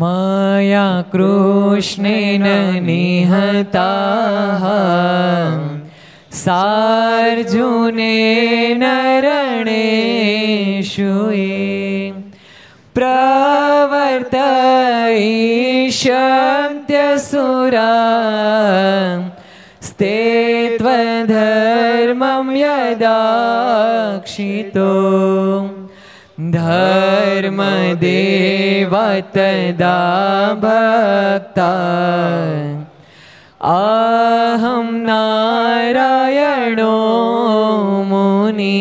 मया कृष्णेन निहताः सार्जुनेन रणेषु ये प्रवर्तयिष्यन्त्यसुरा स्ते त्वधर्मं यदाक्षितो धर्मदेव तदा भक्ता अहं नारायणो मुनि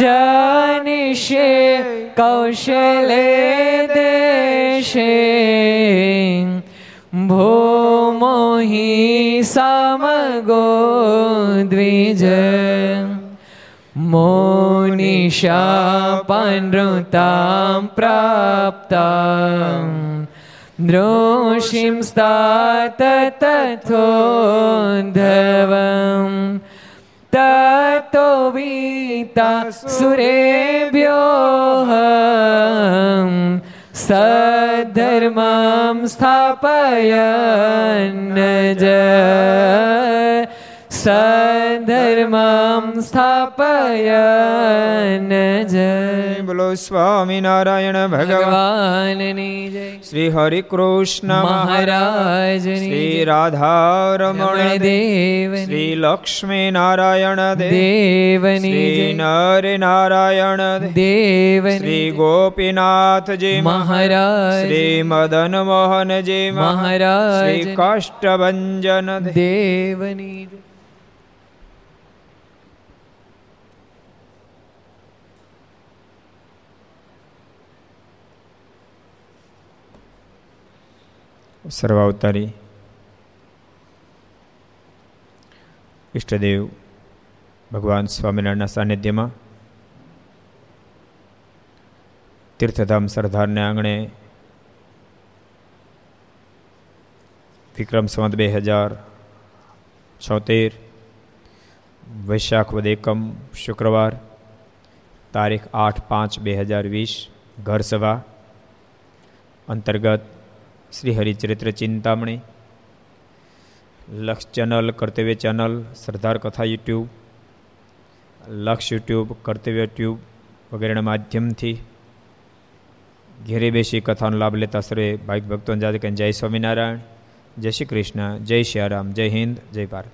जनिषे कौशले देशे भूमो हि समगो द्विज मोनिशापनृतां प्राप्ता द्रोषिं स्तात तथोद्धवम् ततो वीता सुरेभ्योः सद्धर्मं स्थापयन् ज સધર્મમ સ્થાપયન જય બોલો સ્વામિનારાયણ ભગવાનની જય શ્રી હરિ કૃષ્ણ મહારાજ શ્રી રાધારમણ દેવ શ્રી લક્ષ્મી નારાયણ દેવની શ્રી નર નારાયણ દેવ શ્રી ગોપીનાથજી મહારાજ શ્રી મદન મોહનજી મહારાજ શ્રી કાષ્ટભન દેવની સર્વાવતારી ઈષ્ટદેવ ભગવાન સ્વામિનારાયણના સાનિધ્યમાં તીર્થધામ સરદારને આંગણે વિક્રમ સંવત બે હજાર છોતેર વૈશાખ વદ એકમ શુક્રવાર તારીખ આઠ પાંચ બે હજાર વીસ ઘર સભા અંતર્ગત શ્રી હરિચરિત્ર ચિંતામણી, લક્ષ ચેનલ, કર્તવ્ય ચેનલ સરદાર કથા યુટ્યુબ, લક્ષ યુટ્યુબ, કર્તવ્ય ટ્યુબ વગેરેના માધ્યમથી ઘેરે બેસી કથાનો લાભ લેતા સર્વે ભાઈ ભક્તો જાતે જય સ્વામિનારાયણ, જય શ્રી કૃષ્ણ, જય શ્રી જય હિન્દ, જય ભારત.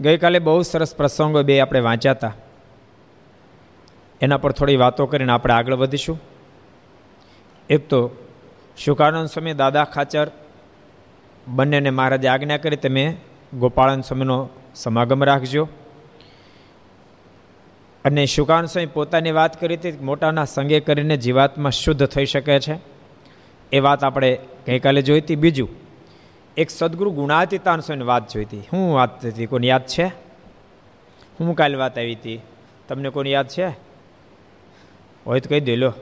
ગઈકાલે બહુ સરસ પ્રસંગો બે આપણે વાંચ્યા હતા. એના પર થોડી વાતો કરીને આપણે આગળ વધીશું. એક તો શુકાનંદ સ્વામી દાદા ખાચર, બંનેને મહારાજે આજ્ઞા કરી, તમે ગોપાળન સ્વામીનો સમાગમ રાખજો. અને શુકાનંદ સ્વામી પોતાની વાત કરી હતી, મોટાના સંગે કરીને જીવાતમાં શુદ્ધ થઈ શકે છે. એ વાત આપણે ગઈકાલે જોઈ હતી. બીજું, એક સદગુરુ ગુણાતીતાન સ્વામીની વાત જોઈ હતી. શું વાત હતી કોની યાદ છે? હું કાલે વાત આવી હતી. તમને કોની યાદ છે? હોય તો કહી દે લો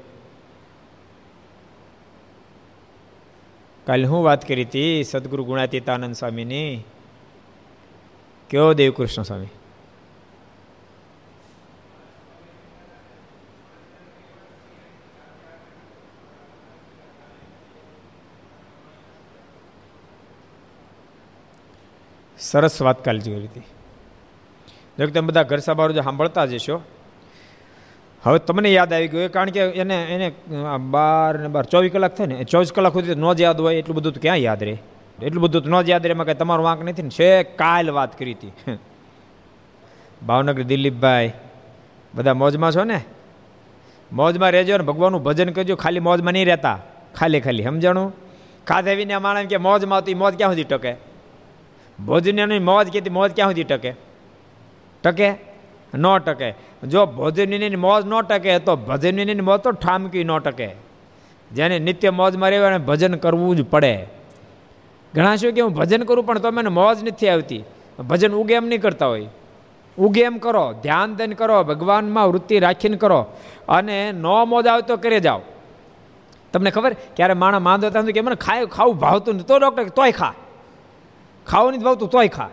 કાલે હું વાત કરી હતી સદગુરુ ગુણાતીતાનંદ સ્વામીની. કયો દેવકૃષ્ણ સ્વામી? સરસ વાત કાલે જોઈ હતી જો તમે બધા ઘર સભારો જો સાંભળતા જશો હવે તમને યાદ આવી ગયું કારણ કે એને એને બાર ને બાર, ચોવીસ કલાક થાય ને ચોવીસ કલાક સુધી ન જ યાદ હોય, એટલું બધું તો ક્યાં યાદ રહે? એટલું બધું તો ન જ યાદ રહે, એમાં કંઈ તમારું વાંક નથી ને. છે કાલ વાત કરી હતી. ભાવનગર દિલીપભાઈ, બધા મોજમાં છો ને? મોજમાં રહેજો ને, ભગવાનનું ભજન કરજો, ખાલી મોજમાં નહીં રહેતા. ખાલી ખાલી, સમજાણું? ખાસ આવીને માણસ કે મોજમાં આવતી મોજ ક્યાં સુધી ટકે? ભોજનની મોજ કહેતી મોજ ક્યાં સુધી ટકે? ટકે? ન ટકે. જો ભોજનની મોજ ન ટકે, તો ભજનની મોજ તો ઠામકી ન ટકે. જેને નિત્ય મોજમાં રહેવા ભજન કરવું જ પડે. ઘણા શું કે હું ભજન કરું, પણ તમે મોજ નથી આવતી. ભજન ઉગે એમ નહીં કરતા હોય. ઉગે એમ કરો, ધ્યાન દઈને કરો, ભગવાનમાં વૃત્તિ રાખીને કરો. અને ન મોજ આવે તો કરે જાઓ. તમને ખબર? ક્યારે માણસ માંદો હતા કે મને ખાય, ખાવું ભાવતું તો ડૉક્ટર તોય ખા. ખાવું નથી ભાવતું, તોય ખા.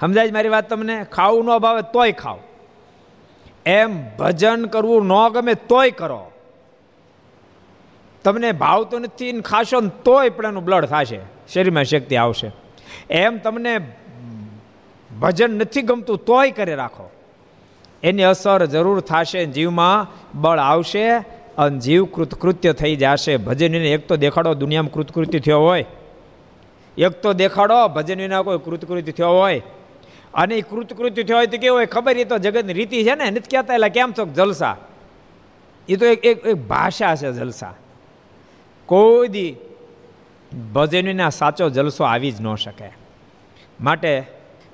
સમજાય મારી વાત તમને? ખાવું ન ભાવે તોય ખાવ એમ ભજન કરવું ન ગમે તોય કરો. તમને ભાવતું નથી ને ખાશો ને તોય પણ એનું બ્લડ થશે. શરીરમાં શક્તિ આવશે. એમ તમને ભજન નથી ગમતું તોય કરી રાખો. એની અસર જરૂર થશે જીવમાં બળ આવશે અને જીવ કૃતકૃત્ય થઈ જશે. ભજન એક તો દેખાડો, દુનિયામાં કૃતકૃત્ય થયો હોય. એક તો દેખાડો, ભજન વિના કોઈ કૃતકૃત્ય થયો હોય. અને એ કૃતકૃત્ય થયો હોય તો કેવું હોય? ખબર એ તો જગતની રીતિ છે ને? નથી કહેતા એટલે કેમ છો જલસા? એ તો એક એક ભાષા છે જલસા. કોઈ દી ભજનના સાચો જલસો આવી જ ન શકે. માટે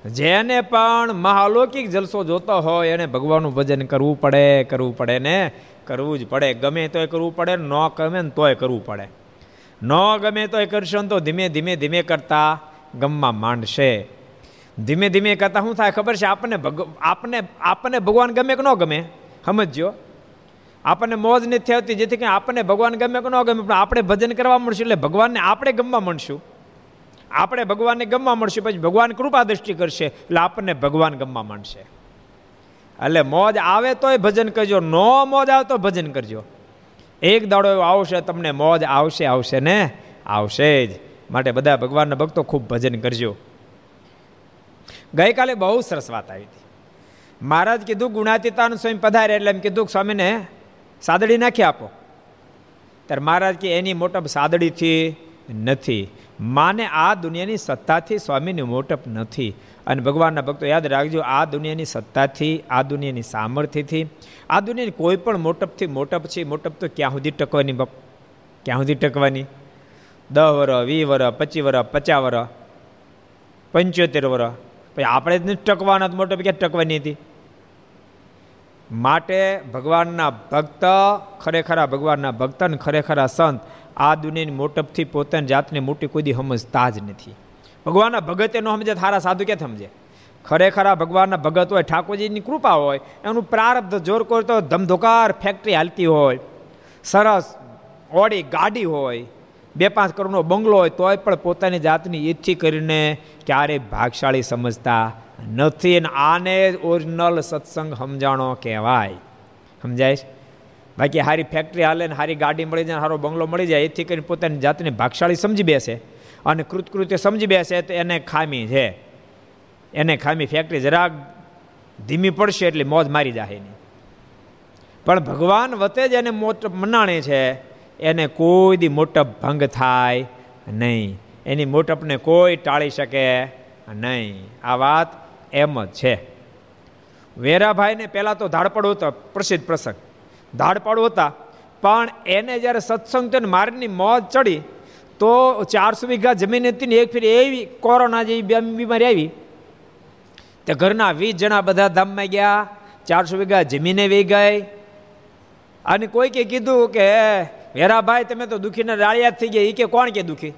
જેને પણ મહાલૌકિક જલસો જોતો હોય, એને ભગવાનનું ભજન કરવું પડે કરવું પડે ને? કરવું જ પડે. ગમે તોય કરવું પડે, ન ગમે ને તોય કરવું પડે. ન ગમે તોય કરશો તો ધીમે ધીમે ધીમે કરતા ગમવા માંડશે. ધીમે ધીમે કરતા શું થાય ખબર છે? આપણને ભગ આપને આપણને ભગવાન ગમે કે ન ગમે? સમજજો આપણને મોજ નથી થતી જેથી કે આપણને ભગવાન ગમે કે ન ગમે, પણ આપણે ભજન કરવા મળશું એટલે ભગવાનને આપણે ગમવા મળશું. આપણે ભગવાનને ગમવા મળશું, પછી ભગવાન કૃપા દ્રષ્ટિ કરશે, એટલે આપણને ભગવાન ગમવા માંડશે. એટલે મોજ આવે તોય ભજન કરજો, નો મોજ આવે તો ભજન કરજો. એક દાડો એવો આવશે, તમને મોજ આવશે આવશે ને? આવશે જ. માટે બધા ભગવાનના ભક્તો ખૂબ ભજન કરજો. ગઈકાલે બહુ સરસ વાત આવી હતી. મહારાજ કીધું, ગુણાતીતાનું સ્વયં પધારે. એટલે એમ કીધું સ્વામીને સાદડી નાખી આપો. ત્યારે મહારાજ કે, એની મોટપ સાદડીથી નથી. માને આ દુનિયાની સત્તાથી સ્વામીની મોટપ નથી. અને ભગવાનના ભક્તો યાદ રાખજો, આ દુનિયાની સત્તાથી, આ દુનિયાની સામર્થ્યથી, આ દુનિયાની કોઈ પણ મોટપથી મોટપ છે મોટપ તો ક્યાં સુધી ટકવાની બપ? ક્યાં સુધી ટકવાની? દહ વર વી વર, પચીસ વર, પચાસ વર, પંચોતેર વર્ષ પછી આપણે જ નથી ટકવાના મોટો ક્યાં ટકવાની હતી. માટે ભગવાનના ભક્ત, ખરેખરા ભગવાનના ભક્ત અને ખરેખરા સંત, આ દુનિયાની મોટપથી પોતાની જાતને મોટી કોઈ સમજતા જ નથી. ભગવાનના ભગતે ન સમજે થારા સાધુ કે સમજે? ખરેખરા ભગવાનના ભગત હોય, ઠાકોરજીની કૃપા હોય, એનું પ્રારબ્ધ જોર કરતો તો ધમધોકાર ફેક્ટરી હાલતી હોય. સરસ, ઓડી ગાડી હોય બે પાંચ કરોડનો બંગલો હોય તોય પણ પોતાની જાતની ઈચ્છી કરીને ક્યારેય ભાગશાળી સમજતા નથી. ને આને ઓરિજિનલ સત્સંગ સમજાણો કહેવાય. સમજાય બાકી સારી ફેક્ટરી હાલે ને સારી ગાડી મળી જાય સારો બંગલો મળી જાય, એથી કરીને પોતાની જાતને ભાગશાળી સમજી બેસે. અને કૃતકૃત્ય સમજી બેસે તો એને ખામી છે. એને ખામી ફેક્ટરી જરાક ધીમી પડશે એટલે મોજ મારી જાય એની. પણ ભગવાન વતે જ એને મોટ મનાણે છે. એને કોઈ દી મોટપ ભંગ થાય નહીં. એની મોટપને કોઈ ટાળી શકે નહીં. આ વાત એમ જ છે. વેરાભાઈને પહેલાં તો ધાડપડ હતો, પ્રસિદ્ધ પ્રસંગ. ધાડપાડું હતા, પણ એને જ્યારે સત્સંગ થયો મારની મોજ ચડી, તો ચારસો વીઘા જમીન હતી ને એક ફેર એવી કોરોના જેવી બીમારી આવી. તે ઘરના વીસ જણા બધા ધામમાં ગયા, ચારસો વીઘા જમીને વી ગઈ. અને કોઈ કે કીધું કે વેરાભાઈ તમે તો દુઃખીને રાળિયા થઈ ગયા. એ કે કોણ કે દુઃખી?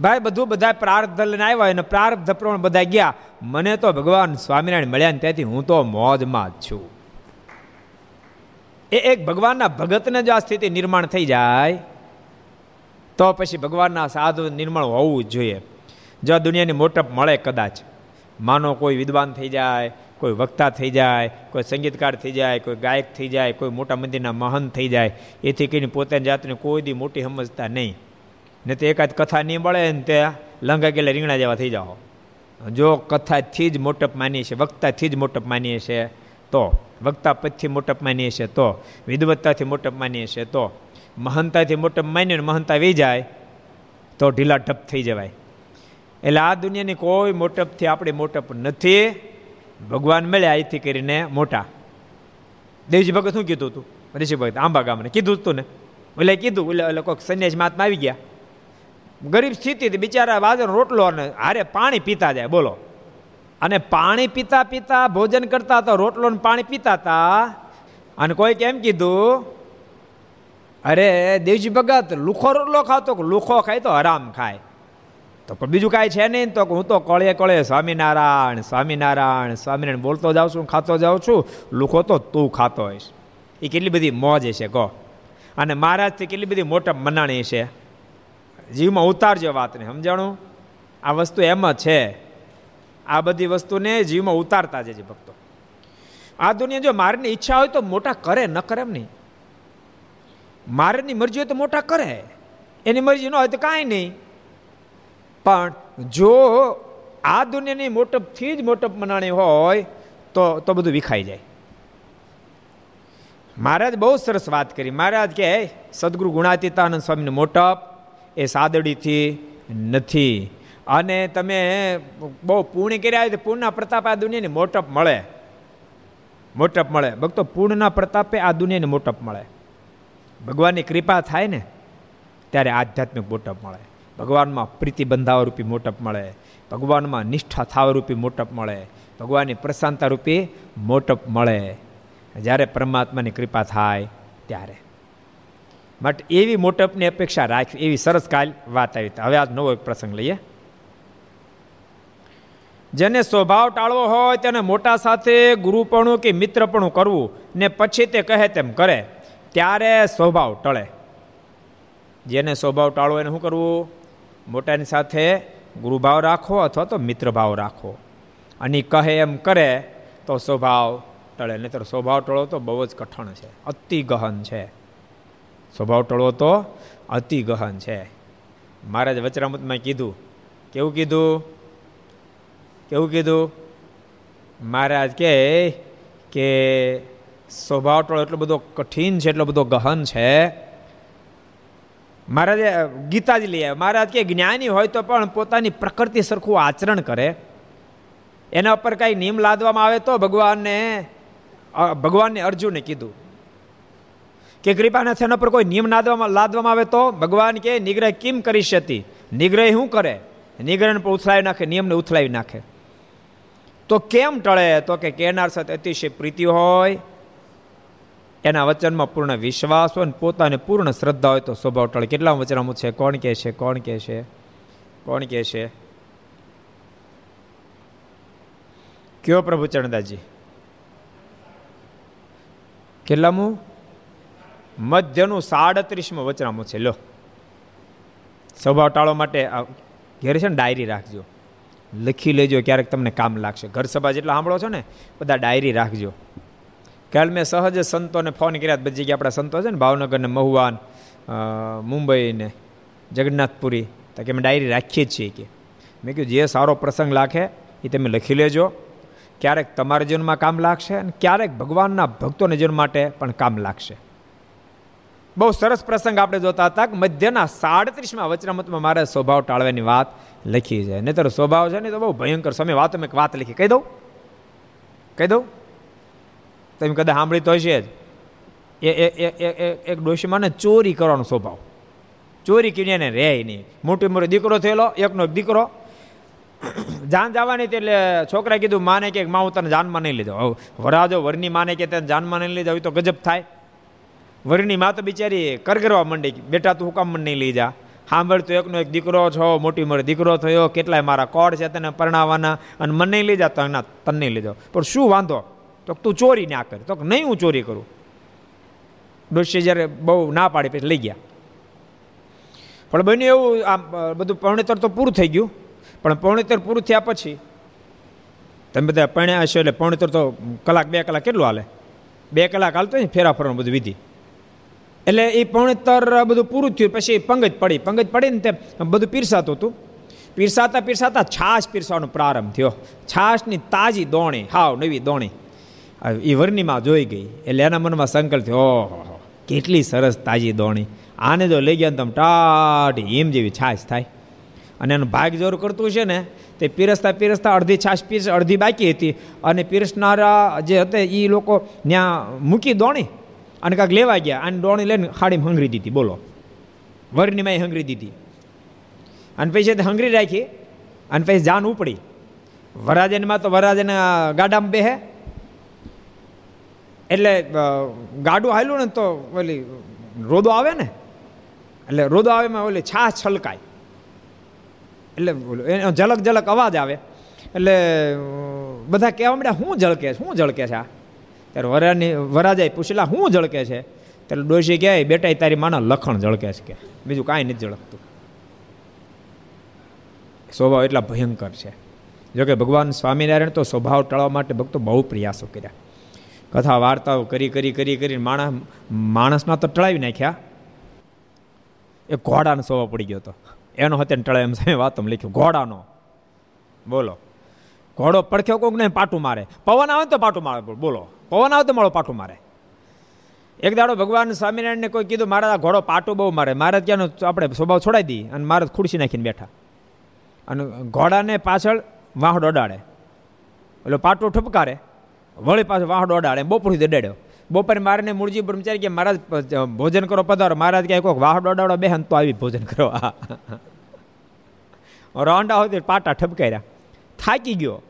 ભાઈ, બધું બધા પ્રાર્થ લઈને આવ્યા અને પ્રાર્થ પ્રમાણે બધા ગયા. મને તો ભગવાન સ્વામિનારાયણ મળ્યા ને ત્યાંથી હું તો મોજમાં જ છું. એ એક ભગવાનના ભગતને જો આ સ્થિતિ નિર્માણ થઈ જાય, તો પછી ભગવાનના સાધુ નિર્માણ હોવું જ જોઈએ. જો દુનિયાની મોટપ મળે કદાચ. માનો કોઈ વિદ્વાન થઈ જાય કોઈ વક્તા થઈ જાય, કોઈ સંગીતકાર થઈ જાય, કોઈ ગાયક થઈ જાય, કોઈ મોટા મંદિરના મહંત થઈ જાય. એથી કહીને પોતાની જાતને કોઈ દી મોટી સમજતા નહીં. ને તો એકાદ કથા નહીં મળે ને તે લંગા ગયેલા રીંગણા જેવા થઈ જાઓ. જો કથાથી જ મોટપ માનીએ છીએ વક્તાથી જ મોટપ માનીએ છીએ, તો. વક્તા પદથી મોટપ માનીએ છીએ, તો. વિદવત્તાથી મોટપ માનીએ છીએ, તો. મહંતાથી મોટપ માનીને મહંતા વી જાય, તો ઢીલા ઢપ થઈ જવાય. એટલે આ દુનિયાની કોઈ મોટપથી આપણી મોટપ નથી. ભગવાન મળ્યા અહીંથી કરીને મોટા. દેવજી ભગત શું કીધું હતું ઋષિ ભગત આંબા ગામને. કીધું હતું ને. એટલે કીધું, એટલે એટલે કોઈક સંન્યાસ મહાત્મા આવી ગયા. ગરીબ સ્થિતિ બિચારા વાજનો રોટલો અને હારે પાણી પીતા જાય, બોલો. અને પાણી પીતા પીતા ભોજન કરતા હતા, રોટલો ને પાણી પીતા હતા. અને કોઈ કેમ કીધું, અરે દેવજી ભગત લુખો રોટલો ખાતો લુખો ખાય તો હરામ ખાય. તો પણ બીજું કાંઈ છે નહીં. તો હું તો કળે કળે સ્વામિનારાયણ સ્વામિનારાયણ સ્વામિનારાયણ બોલતો જાઉં છું, ખાતો જાઉં છું. લુખો તો તું ખાતો હોઈશ. એ કેટલી બધી મોજ છે કહો. અને મહારાજથી કેટલી બધી મોટા મનાણી છે જીવમાં ઉતારજો વાતને, સમજાણું? આ વસ્તુ એમ જ છે. આ બધી વસ્તુને જીવમાં ઉતારતા જજે ભક્તો. આ દુનિયા જો મારની ઈચ્છા હોય તો મોટા કરે, ન કરે એમ નહીં. મારેની મરજી હોય તો મોટા કરે. એની મરજી ન હોય તો કાંઈ નહીં. પણ જો આ દુનિયાની મોટપથી જ મોટપ મનાણી હોય, તો તો બધું વિખાઈ જાય. મહારાજ બહુ સરસ વાત કરી. મહારાજ કે સદગુરુ ગુણાતીતાનંદ સ્વામીનું મોટપ એ સાદડીથી નથી. અને તમે બહુ પૂર્ણ કર્યા હોય તો પૂર્ણના પ્રતાપ આ દુનિયાને મોટપ મળે. મોટપ મળે. ભક્તો પૂર્ણના પ્રતાપે આ દુનિયાને મોટપ મળે. ભગવાનની કૃપા થાય ને, ત્યારે આધ્યાત્મિક મોટપ મળે. ભગવાનમાં પ્રીતિ બંધાવા રૂપી મોટપ મળે, ભગવાનમાં નિષ્ઠા થવારૂપી મોટપ મળે, ભગવાનની પ્રશાંતારૂપી મોટપ મળે. જ્યારે પરમાત્માની કૃપા થાય ત્યારે. માટે એવી મોટપની અપેક્ષા રાખવી, એવી સરસ કાલ વાત આવી. હવે આ નવો એક પ્રસંગ લઈએ. જેને સ્વભાવ ટાળવો હોય તેને મોટા સાથે ગુરુપણું કે મિત્રપણું કરવું ને પછી તે કહે તેમ કરે, ત્યારે સ્વભાવ ટળે. જેને સ્વભાવ ટાળવો એને શું કરવું? મોટાની સાથે ગુરુભાવ રાખો અથવા તો મિત્રભાવ રાખો. અને કહે એમ કરે, તો સ્વભાવ ટળે. નહીતર સ્વભાવ ટળો તો બહુ જ કઠણ છે. અતિ ગહન છે. સ્વભાવ ટળવો તો અતિ ગહન છે. મહારાજ વચરામૃતમાં કીધું. કેવું કીધું? કેવું કીધું? મહારાજ કે કે સ્વભાવ ટળો એટલો બધો કઠિન છે, એટલો બધો ગહન છે મહારાજે ગીતા જ લઈ મહારાજ કે જ્ઞાની હોય તો પણ પોતાની પ્રકૃતિ સરખું આચરણ કરે. એના ઉપર કાંઈ નિયમ લાદવામાં આવે તો ભગવાનને ભગવાનને અર્જુને કીધું. કે કૃપાનાથ એના પર કોઈ નિયમ લાદવામાં લાદવામાં આવે તો ભગવાન કે, નિગ્રહ કેમ કરી શકી? નિગ્રહ શું કરે? નિગ્રહને પણ ઉથલાવી નાખે, નિયમને ઉથલાવી નાખે. તો કેમ ટળે? તો કે કેનાર સાથે અતિશય પ્રીતિ હોય એના વચનમાં પૂર્ણ વિશ્વાસ હોય પોતાને પૂર્ણ શ્રદ્ધા હોય તો સ્વભાવ ટળે. કેટલા વચનામું છે? કોણ કહે છે? કોણ કહે છે? કોણ કહે છે? કયો પ્રભુ ચરણદાસજી? કેટલામું? મધ્યનું સાડત્રીસમું વચનામું છે. લો. સ્વભાવ ટાળવા માટે ઘેર છે ને ડાયરી રાખજો. લખી લેજો, ક્યારેક તમને કામ લાગશે. ઘર સભા જેટલા સાંભળો છો ને, બધા ડાયરી રાખજો. કાલ મેં સહજ સંતોને ફોન કર્યા બધી જગ્યાએ આપણા સંતો છે ને ભાવનગર ને મહુવાન મુંબઈ ને જગન્નાથપુરી. તો કે અમે ડાયરી રાખીએ જ છીએ કે. મેં કહ્યું જે સારો પ્રસંગ લાગે એ તમે લખી લેજો. ક્યારેક તમારા જીવનમાં કામ લાગશે અને ક્યારેક ભગવાનના ભક્તોને જીવન માટે પણ કામ લાગશે. બહુ સરસ પ્રસંગ આપણે જોતા હતા કે મધ્યના સાડત્રીસમાં વચનામતમાં મારે સ્વભાવ ટાળવાની વાત લખી છે. નહીતર સ્વભાવ છે ને તો બહુ ભયંકર. સમય વાતો મેં વાત લખી. કહી દઉં? કહી દઉં? તમે કદાચ સાંભળી તો હશે જ. એ એક ડોશીમાને ચોરી કરવાનો સ્વભાવ. ચોરી કરીને એને રહે નહીં. મોટી મોટી દીકરો થયેલો, એકનો એક દીકરો. જાન જવાની એટલે છોકરાએ કીધું, માને કે માં હું તને જાનમાં નહીં લીધો વરાજો વરની માને કે તને જાનમાં નહીં લીધો તો ગજબ થાય. વરની મા તો બિચારી કરગરવા માંડી બેટા, તું હુકામ મને નહીં લઈ જા. સાંભળ તો એકનો એક દીકરો છો, મોટી મોટી દીકરો થયો, કેટલાય મારા કોડ છે તને પરણાવવાના, અને મને નહીં લઈ જા તો ના તને નહીં લીધો પણ શું વાંધો? તો તું ચોરી ના કર. તો નહીં હું ચોરી કરું. ડોશી જ્યારે બહુ ના પાડી પછી લઈ ગયા. પણ બન્યું એવું આમ બધું પરણેતર તો પૂરું થઈ ગયું. પણ પૌણેતર પૂરું થયા પછી તમે બધા પરણ્યા હશો એટલે પૌણેતર તો કલાક, બે કલાક કેટલું હાલે? બે કલાક હાલતો ને ફેરા બધું વિધિ. એટલે એ પૌણેતર બધું પૂરું થયું. પછી પંગજ પડી. પંગજ પડી ને તે બધું પીરસાતું હતું. પીરસાતા પીરસાતા છાશ પીરસવાનો પ્રારંભ થયો. છાશની તાજી દોણી, હાવ નવી દોણી. એ વર્ણિમાં જોઈ ગઈ. એટલે એના મનમાં સંકલ્પ થયો, ઓહો કેટલી સરસ તાજી દોણી. આને જો લઈ ગયા તમે ટાટ હિમ જેવી છાશ થાય. અને એનું ભાગ જોર કરતું છે ને, તે પીરસતા પીરસતા અડધી છાશ પીરસ, અડધી બાકી હતી. અને પીરસનારા જે હતા એ લોકો ત્યાં મૂકી દોણી અને કાંક લેવા ગયા. અને દોણી લઈને ખાડીમાં હંગરી દીધી, બોલો. વરણીમાં હંગરી દીધી. અને પછી તે હંગરી રાખી અને પછી જાન ઉપડી. વરાજનમાં તો વરાજના ગાડામાં બેહે એટલે ગાડું હાલ્યું ને તો ઓલી રોદો આવે ને? એટલે રોદો આવે એમાં ઓલી છાશ છલકાય. એટલે એનો ઝલક ઝલક અવાજ આવે. એટલે બધા કહેવા માંડ્યા, શું ઝળકે છે? શું ઝળકે છે આ? ત્યારે વરાની, વરાજાએ પૂછેલા શું ઝળકે છે? ત્યારે ડોશી કહે બેટા તારી માના લખણ ઝળકે છે. કે બીજું કાંઈ નથી ઝળકતું. સ્વભાવ એટલા ભયંકર છે. જોકે ભગવાન સ્વામિનારાયણ તો સ્વભાવ ટાળવા માટે ભક્તો બહુ પ્રયાસો કર્યા. કથા વાર્તાઓ કરી કરી કરી કરી માણસ, માણસના તો ટળાવી નાખ્યા. એ ઘોડાનો સોવા પડી ગયો હતો. એનો હતો ટળે એમ સામે વાતો લખ્યું, ઘોડાનો. બોલો. ઘોડો પડખ્યો કોક નહીં પાટું મારે. પવન આવે તો પાટું મારે. બોલો. પવન આવે તો મારો પાટું મારે. એક દાડો ભગવાન સ્વામિનારાયણને કોઈ કીધું, મારા ઘોડો પાટું બહુ મારે. મારે ત્યાંનો આપણે સ્વભાવ છોડાવી દઈએ અને મારે ખુરશી નાખીને બેઠા. અને ઘોડાને પાછળ વાહડ અડાડે. એટલે પાટું ઠપકારે. વળી પાછું વાહ દોડાડે સુધી દડાડ્યો બપોરે મારીને મૂળજી બ્રહ્મચારી કે મહારાજ ભોજન કરો પધારો. મહારાજ ક્યાંય કોઈક વાહ દોડાડો બેહન તો આવી ભોજન કરવા રોંડા હોય પાટા ઠપકાર્યા. થાકી ગયો.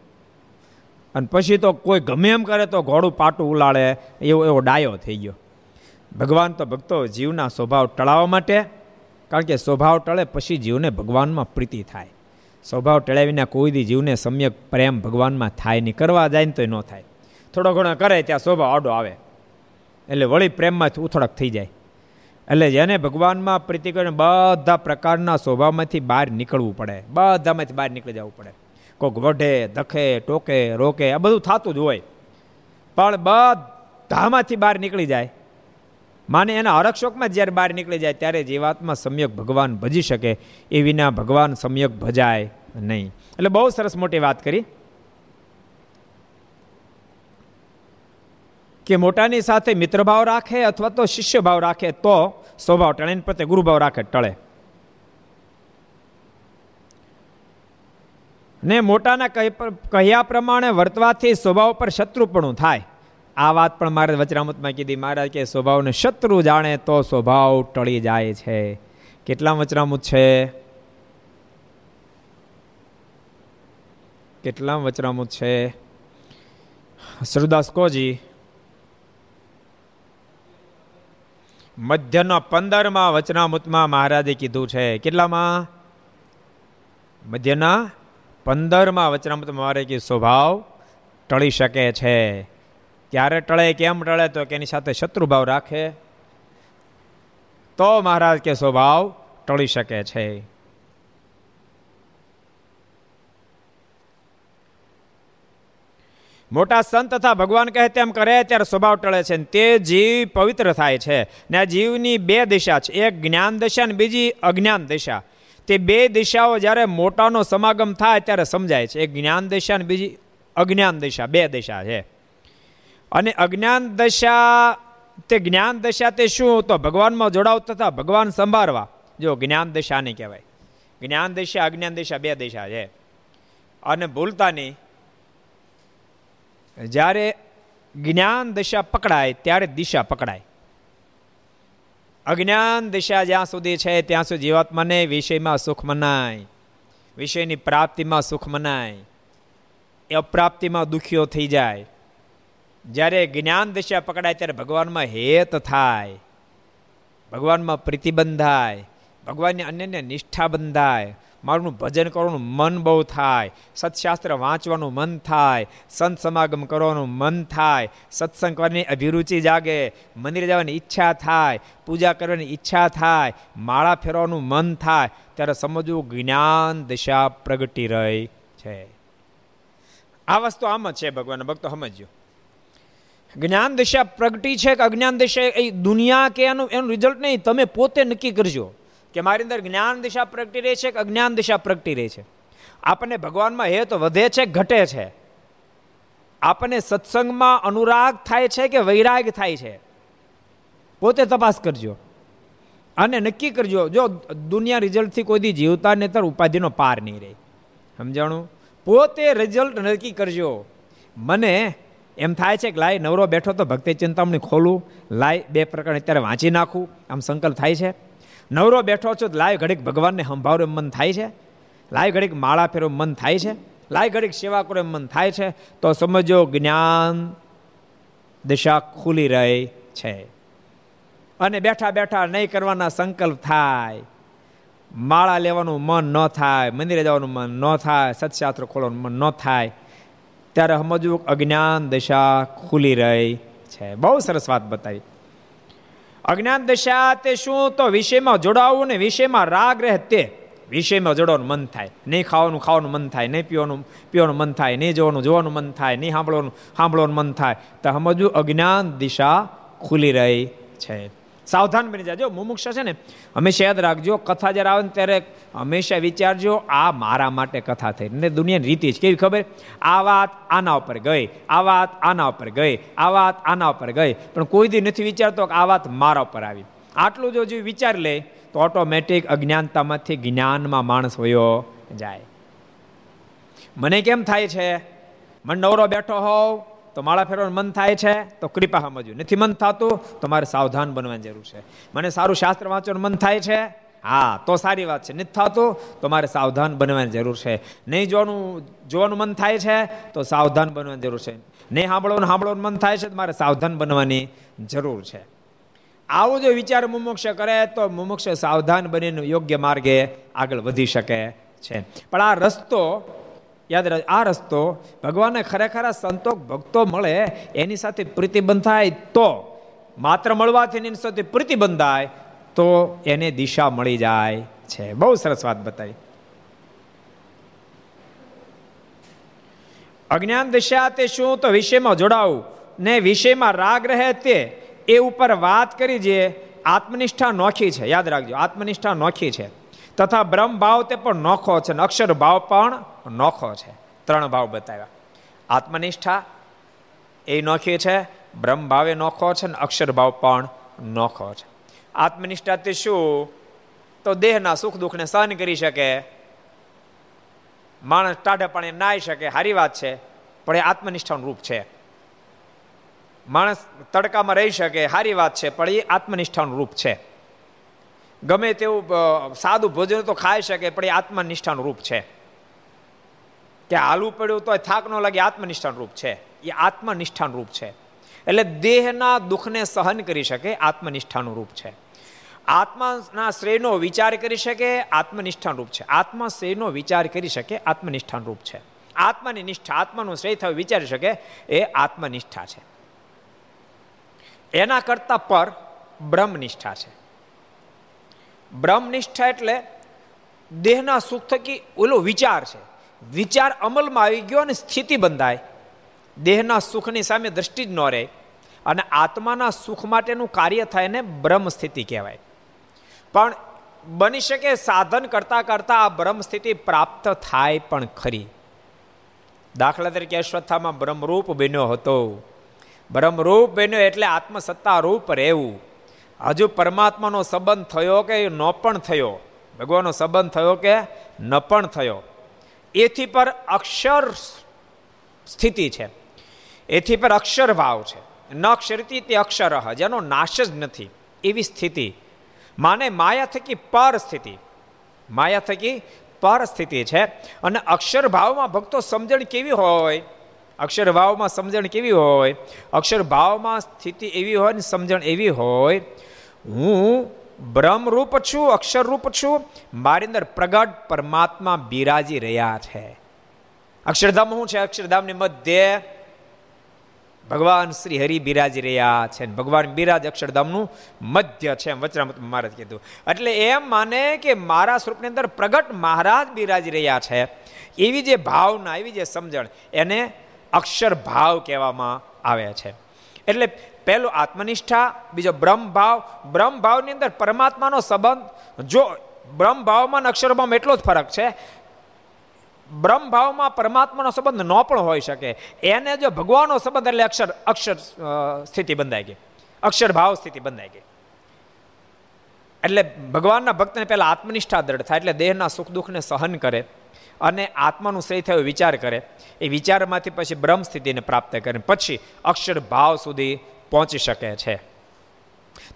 અને પછી તો કોઈ ગમે એમ કરે તો ઘોડું પાટું ઉલાડે એવો એવો ડાયો થઈ ગયો. ભગવાન તો ભક્તો જીવના સ્વભાવ ટળાવવા માટે, કારણ કે સ્વભાવ ટળે પછી જીવને ભગવાનમાં પ્રીતિ થાય. સ્વભાવ ટળાવીને કોઈ દી જીવને સમ્યક પ્રેમ ભગવાનમાં થાય નહીં. કરવા જાય ને તો ન થાય. થોડો ઘણો કરે ત્યાં સ્વભાવ આડો આવે. એટલે વળી પ્રેમમાંથી ઉથળક થઈ જાય. એટલે જેને ભગવાનમાં પ્રીતિ કરીને બધા પ્રકારના સ્વભાવમાંથી બહાર નીકળવું પડે. બધામાંથી બહાર નીકળી જવું પડે. કોઈક વઢે, દખે, ટોકે, રોકે, આ બધું થતું જ હોય. પણ બધામાંથી બહાર નીકળી જાય. માને એના આરક્ષકમાં જ્યારે બહાર નીકળી જાય ત્યારે જીવાત્મા સમ્યક ભગવાન ભજી શકે. એ વિના ભગવાન સમ્યક ભજાય નહીં. એટલે બહુ સરસ મોટી વાત કરી. કે મોટાની સાથે મિત્રભાવ રાખે અથવા તો શિષ્યભાવ રાખે, તો સ્વભાવ ટળે પ્રત્યે ગુરુભાવ રાખે, ટળે. ને મોટાના કહ્યા પ્રમાણે વર્તવાથી સ્વભાવ પર શત્રુપણું થાય. આ વાત પણ મારે વચરામતમાં કીધી. મહારાજ કે સ્વભાવને શત્રુ જાણે તો સ્વભાવ ટળી જાય છે. કેટલા વચરામુત છે? કેટલા વચરામુત છે? સરદાસ કોજી મધ્યના પંદરમાં વચનામૃતમાં મહારાજે કીધું છે. કેટલામાં? મધ્યના પંદરમાં વચનામૃત મહારાજે કે સ્વભાવ ટળી શકે છે. ક્યારે ટળે કેમ ટળે તો એની સાથે શત્રુભાવ રાખે. તો મહારાજ કે સ્વભાવ ટળી શકે છે. મોટા સંત તથા ભગવાન કહે તેમ કરે, ત્યારે સ્વભાવ ટળે છે તે જીવ પવિત્ર થાય છે. ને આ જીવની બે દિશા છે, એક જ્ઞાન દિશા અને બીજી અજ્ઞાન દિશા. તે બે દિશાઓ જ્યારે મોટાનો સમાગમ થાય ત્યારે સમજાય છે, એક જ્ઞાન દિશા અને બીજી અજ્ઞાન દિશા, બે દિશા છે. અને અજ્ઞાન દશા, તે જ્ઞાન દશા તે શું? તો ભગવાનમાં જોડાવ તથા ભગવાન સંભાળવા. જો જ્ઞાન દશાને કહેવાય. જ્ઞાન દિશા, અજ્ઞાન દિશા બે દિશા છે. અને ભૂલતા નહીં. જ્યારે જ્ઞાન દિશા પકડાય, ત્યારે દિશા પકડાય. અજ્ઞાન દિશા જ્યાં સુધી છે, ત્યાં સુધી જીવાત્માને વિષયમાં સુખ મનાય. વિષયની પ્રાપ્તિમાં સુખ મનાય. એ અપ્રાપ્તિમાં દુખ્યો થઈ જાય. જ્યારે જ્ઞાન દિશા પકડાય, ત્યારે ભગવાનમાં હેત થાય. ભગવાનમાં પ્રતિબંધ થાય ભગવાનની અન્યને નિષ્ઠા બંધાય. મારું ભજન કરવાનું મન બહુ થાય. સત્શાસ્ત્ર વાંચવાનું મન થાય. સંત સમાગમ કરવાનું મન થાય. સત્સંગ કરવાની અભિરુચિ જાગે. મંદિરે જવાની ઈચ્છા થાય. પૂજા કરવાની ઈચ્છા થાય. માળા ફેરવાનું મન થાય. ત્યારે સમજવું જ્ઞાન દિશા પ્રગટી રહી છે. આ વસ્તુ આમ જ છે ભગવાન ભક્તો સમજ્યો જ્ઞાન દિશા પ્રગટી છે કે અજ્ઞાન દિશા એ દુનિયા કે એનું એનું રિઝલ્ટ નહીં, તમે પોતે નક્કી કરજો. કે મારી અંદર જ્ઞાન દિશા પ્રગટી રહી છે કે અજ્ઞાન દિશા પ્રગટી રહી છે? આપણને ભગવાનમાં હેત વધે છે, ઘટે છે. આપણને સત્સંગમાં અનુરાગ થાય છે કે વૈરાગ થાય છે? પોતે તપાસ કરજો. અને નક્કી કરજો, જો દુનિયા રિઝલ્ટથી કોઈ દી જીવતા નેતર ઉપાધિનો પાર નહીં રહે. સમજાણું? પોતે રિઝલ્ટ નક્કી કરજો. મને એમ થાય છે કે લાય, નવરો બેઠો તો ભક્તિ ચિંતામણી ખોલું, લાય બે પ્રકાર અત્યારે વાંચી નાખું. આમ સંકલ્પ થાય છે? નવરો બેઠો છો લાય ઘડીક ભગવાનને સંભાળવું મન થાય છે. લાય ઘડીક માળા ફેરો મન થાય છે. લાય ઘડીક સેવા કરો મન થાય છે. તો સમજો જ્ઞાન દિશા ખુલી રહી છે. અને બેઠા બેઠા નહીં કરવાના સંકલ્પ થાય. માળા લેવાનું મન ન થાય, મંદિરે જવાનું મન ન થાય સત્શાસ્ત્ર ખોલવાનું મન ન થાય. ત્યારે સમજવું અજ્ઞાન દિશા ખુલી રહી છે. બહુ સરસ વાત બતાવી. અજ્ઞાન દશા તે શું? તો વિષયમાં જોડાવવું ને વિષયમાં રાગ રહે તે. વિષયમાં જોડવાનું મન થાય. નહીં ખાવાનું ખાવાનું મન થાય, નહીં પીવાનું પીવાનું મન થાય, નહીં જોવાનું જોવાનું મન થાય, નહીં સાંભળવાનું સાંભળવાનું મન થાય. તો સમજવું અજ્ઞાન દિશા ખુલી રહી છે. સાવધાન બની જાજો. મુમુક્ષ છે ને, હંમેશા યાદ રાખજો, કથા જ્યારે આવે ને ત્યારે હંમેશા વિચારજો, આ મારા માટે કથા થઈ. ને દુનિયાની રીતિ છે કેવી ખબર? આ વાત આના ઉપર ગઈ, આ વાત આના ઉપર ગઈ, આ વાત આના ઉપર ગઈ. પણ કોઈ દી નથી વિચારતો કે આ વાત મારા ઉપર આવી. આટલું જો જે વિચાર લે, તો ઓટોમેટિક અજ્ઞાનતામાંથી જ્ઞાનમાં માણસ હોયો જાય. મને કેમ થાય છે? મને નવરો બેઠો હોવ તો માળા ફેરવાનું મન થાય છે, તો કૃપા સમજવું. નથી મન થતું, તો મારે સાવધાન બનવાની જરૂર છે. મને સારું શાસ્ત્ર વાંચવાનું મન થાય છે? હા, તો સારી વાત છે. નથી થતું, તો મારે સાવધાન બનવાની જરૂર છે. નહીં જોવાનું જોવાનું મન થાય છે, તો સાવધાન બનવાની જરૂર છે. નહીં સાંભળવાનું સાંભળવાનું મન થાય છે, તો મારે સાવધાન બનવાની જરૂર છે. આવો જો વિચાર મુમોક્ષ કરે, તો મુમોક્ષ સાવધાન બનીને યોગ્ય માર્ગે આગળ વધી શકે છે. પણ આ રસ્તો યાદ રાખ આ રસ્તો ભગવાનને ખરેખર સંતો, ભક્તો મળે, એની સાથે પ્રતિબંધ થાય તો, માત્ર મળવાથી એની સાથે પ્રતિબંધ થાય તો એને દિશા મળી જાય છે. બહુ સરસ વાત બતાવી. અજ્ઞાન દિશા તે શું તો વિષયમાં જોડાવું. ને વિષયમાં રાગ રહે તે, એ ઉપર વાત કરી જે આત્મનિષ્ઠા નોખી છે. યાદ રાખજો, આત્મનિષ્ઠા નોખી છે. તથા બ્રહ્મ ભાવ તે પણ નોખો છે ને અક્ષર ભાવ પણ નોખો છે. ત્રણ ભાવ બતાવ્યા. આત્મનિષ્ઠા એ નોખી છે, બ્રહ્મ ભાવે નોખો છે અને અક્ષર ભાવ પણ નોખો છે. આત્મનિષ્ઠા તે શું? તો દેહના સુખ દુઃખને સહન કરી શકે. માણસ ટાઢે પાણી નાઈ શકે સારી વાત છે, પણ એ આત્મનિષ્ઠાનું રૂપ છે. માણસ તડકામાં રહી શકે સારી વાત છે, પણ એ આત્મનિષ્ઠાનું રૂપ છે. ગમે તેવું સાદું ભોજન તો ખાઈ શકે, પણ એ આત્મનિષ્ઠાનું રૂપ છે. કે હાલવું પડ્યું તો થાક ન લાગે આત્મનિષ્ઠાન રૂપ છે. એ આત્મનિષ્ઠાન રૂપ છે. એટલે દેહના દુઃખને સહન કરી શકે, આત્મનિષ્ઠાનું રૂપ છે. આત્માના શ્રેયનો વિચાર કરી શકે, આત્મનિષ્ઠાન રૂપ છે. આત્મા શ્રેયનો વિચાર કરી શકે, આત્મનિષ્ઠાન રૂપ છે. આત્માની નિષ્ઠા, આત્માનું શ્રેય થયું વિચારી શકે, એ આત્મનિષ્ઠા છે. એના કરતા પર બ્રહ્મનિષ્ઠા છે. બ્રહ્મનિષ્ઠા એટલે દેહના સુખ થકી ઓલો વિચાર છે. વિચાર અમલમાં આવી ગયો અને સ્થિતિ બંધાય. દેહના સુખની સામે દ્રષ્ટિ જ ન રહે અને આત્માના સુખ માટેનું કાર્ય થાય એને બ્રહ્મ સ્થિતિ કહેવાય. પણ બની શકે સાધન કરતા કરતા આ બ્રહ્મ સ્થિતિ પ્રાપ્ત થાય પણ ખરી. દાખલા તરીકે અશ્વત્થામાં બ્રહ્મરૂપ બન્યો હતો. બ્રહ્મરૂપ બન્યો એટલે આત્મસત્તા રૂપ રહેવું. હજુ પરમાત્માનો સંબંધ થયો કે ન પણ થયો? ભગવાનનો સંબંધ થયો કે ન પણ થયો? એથી પર અક્ષર સ્થિતિ છે. એથી પર અક્ષર ભાવ છે. ન અક્ષરતી તે અક્ષર, જેનો નાશ જ નથી. એવી સ્થિતિ. માને માયા થકી પર સ્થિતિ. માયા થકી પર સ્થિતિ છે. અને અક્ષર ભાવમાં ભક્તો સમજણ કેવી હોય? અક્ષર ભાવમાં સમજણ કેવી હોય? અક્ષર ભાવમાં સ્થિતિ એવી હોય ને સમજણ એવી હોય? હું બ્રહ્મરૂપ છું, અક્ષરરૂપ છું, મારી અંદર પ્રગટ પરમાત્મા બિરાજી રહ્યા છે. અક્ષરધામ શું છે? અક્ષરધામની મધ્ય ભગવાન શ્રી હરિ બિરાજી રહ્યા છે ભગવાન બિરાજ અક્ષરધામનું મધ્ય છે એમ વચરામત મહારાજ કીધું. એટલે એમ માને કે મારા સ્વરૂપની અંદર પ્રગટ મહારાજ બિરાજી રહ્યા છે. એવી જે ભાવના, એવી જે સમજણ એને અક્ષર ભાવ કહેવામાં આવે છે. એટલે પહેલું આત્મનિષ્ઠા, બીજો બ્રહ્મ ભાવ. બ્રહ્મ ભાવની અંદર પરમાત્માનો સંબંધ, જો બ્રહ્મ ભાવમાં અક્ષરભાવમાં એટલો જ ફરક છે, બ્રહ્મ ભાવમાં પરમાત્માનો સંબંધ ન પણ હોઈ શકે. એને જો ભગવાનનો સંબંધ એટલે અક્ષર અક્ષર સ્થિતિ બંધાઈ ગઈ. અક્ષર ભાવ સ્થિતિ બંધાઈ ગઈ. એટલે ભગવાનના ભક્તને પહેલાં આત્મનિષ્ઠા દ્રઢ થાય, એટલે દેહના સુખ દુઃખને સહન કરે અને આત્માનું શ્રેય થયો વિચાર કરે. એ વિચારમાંથી પછી બ્રહ્મ સ્થિતિને પ્રાપ્ત કરે. પછી અક્ષર ભાવ સુધી પહોંચી શકે છે.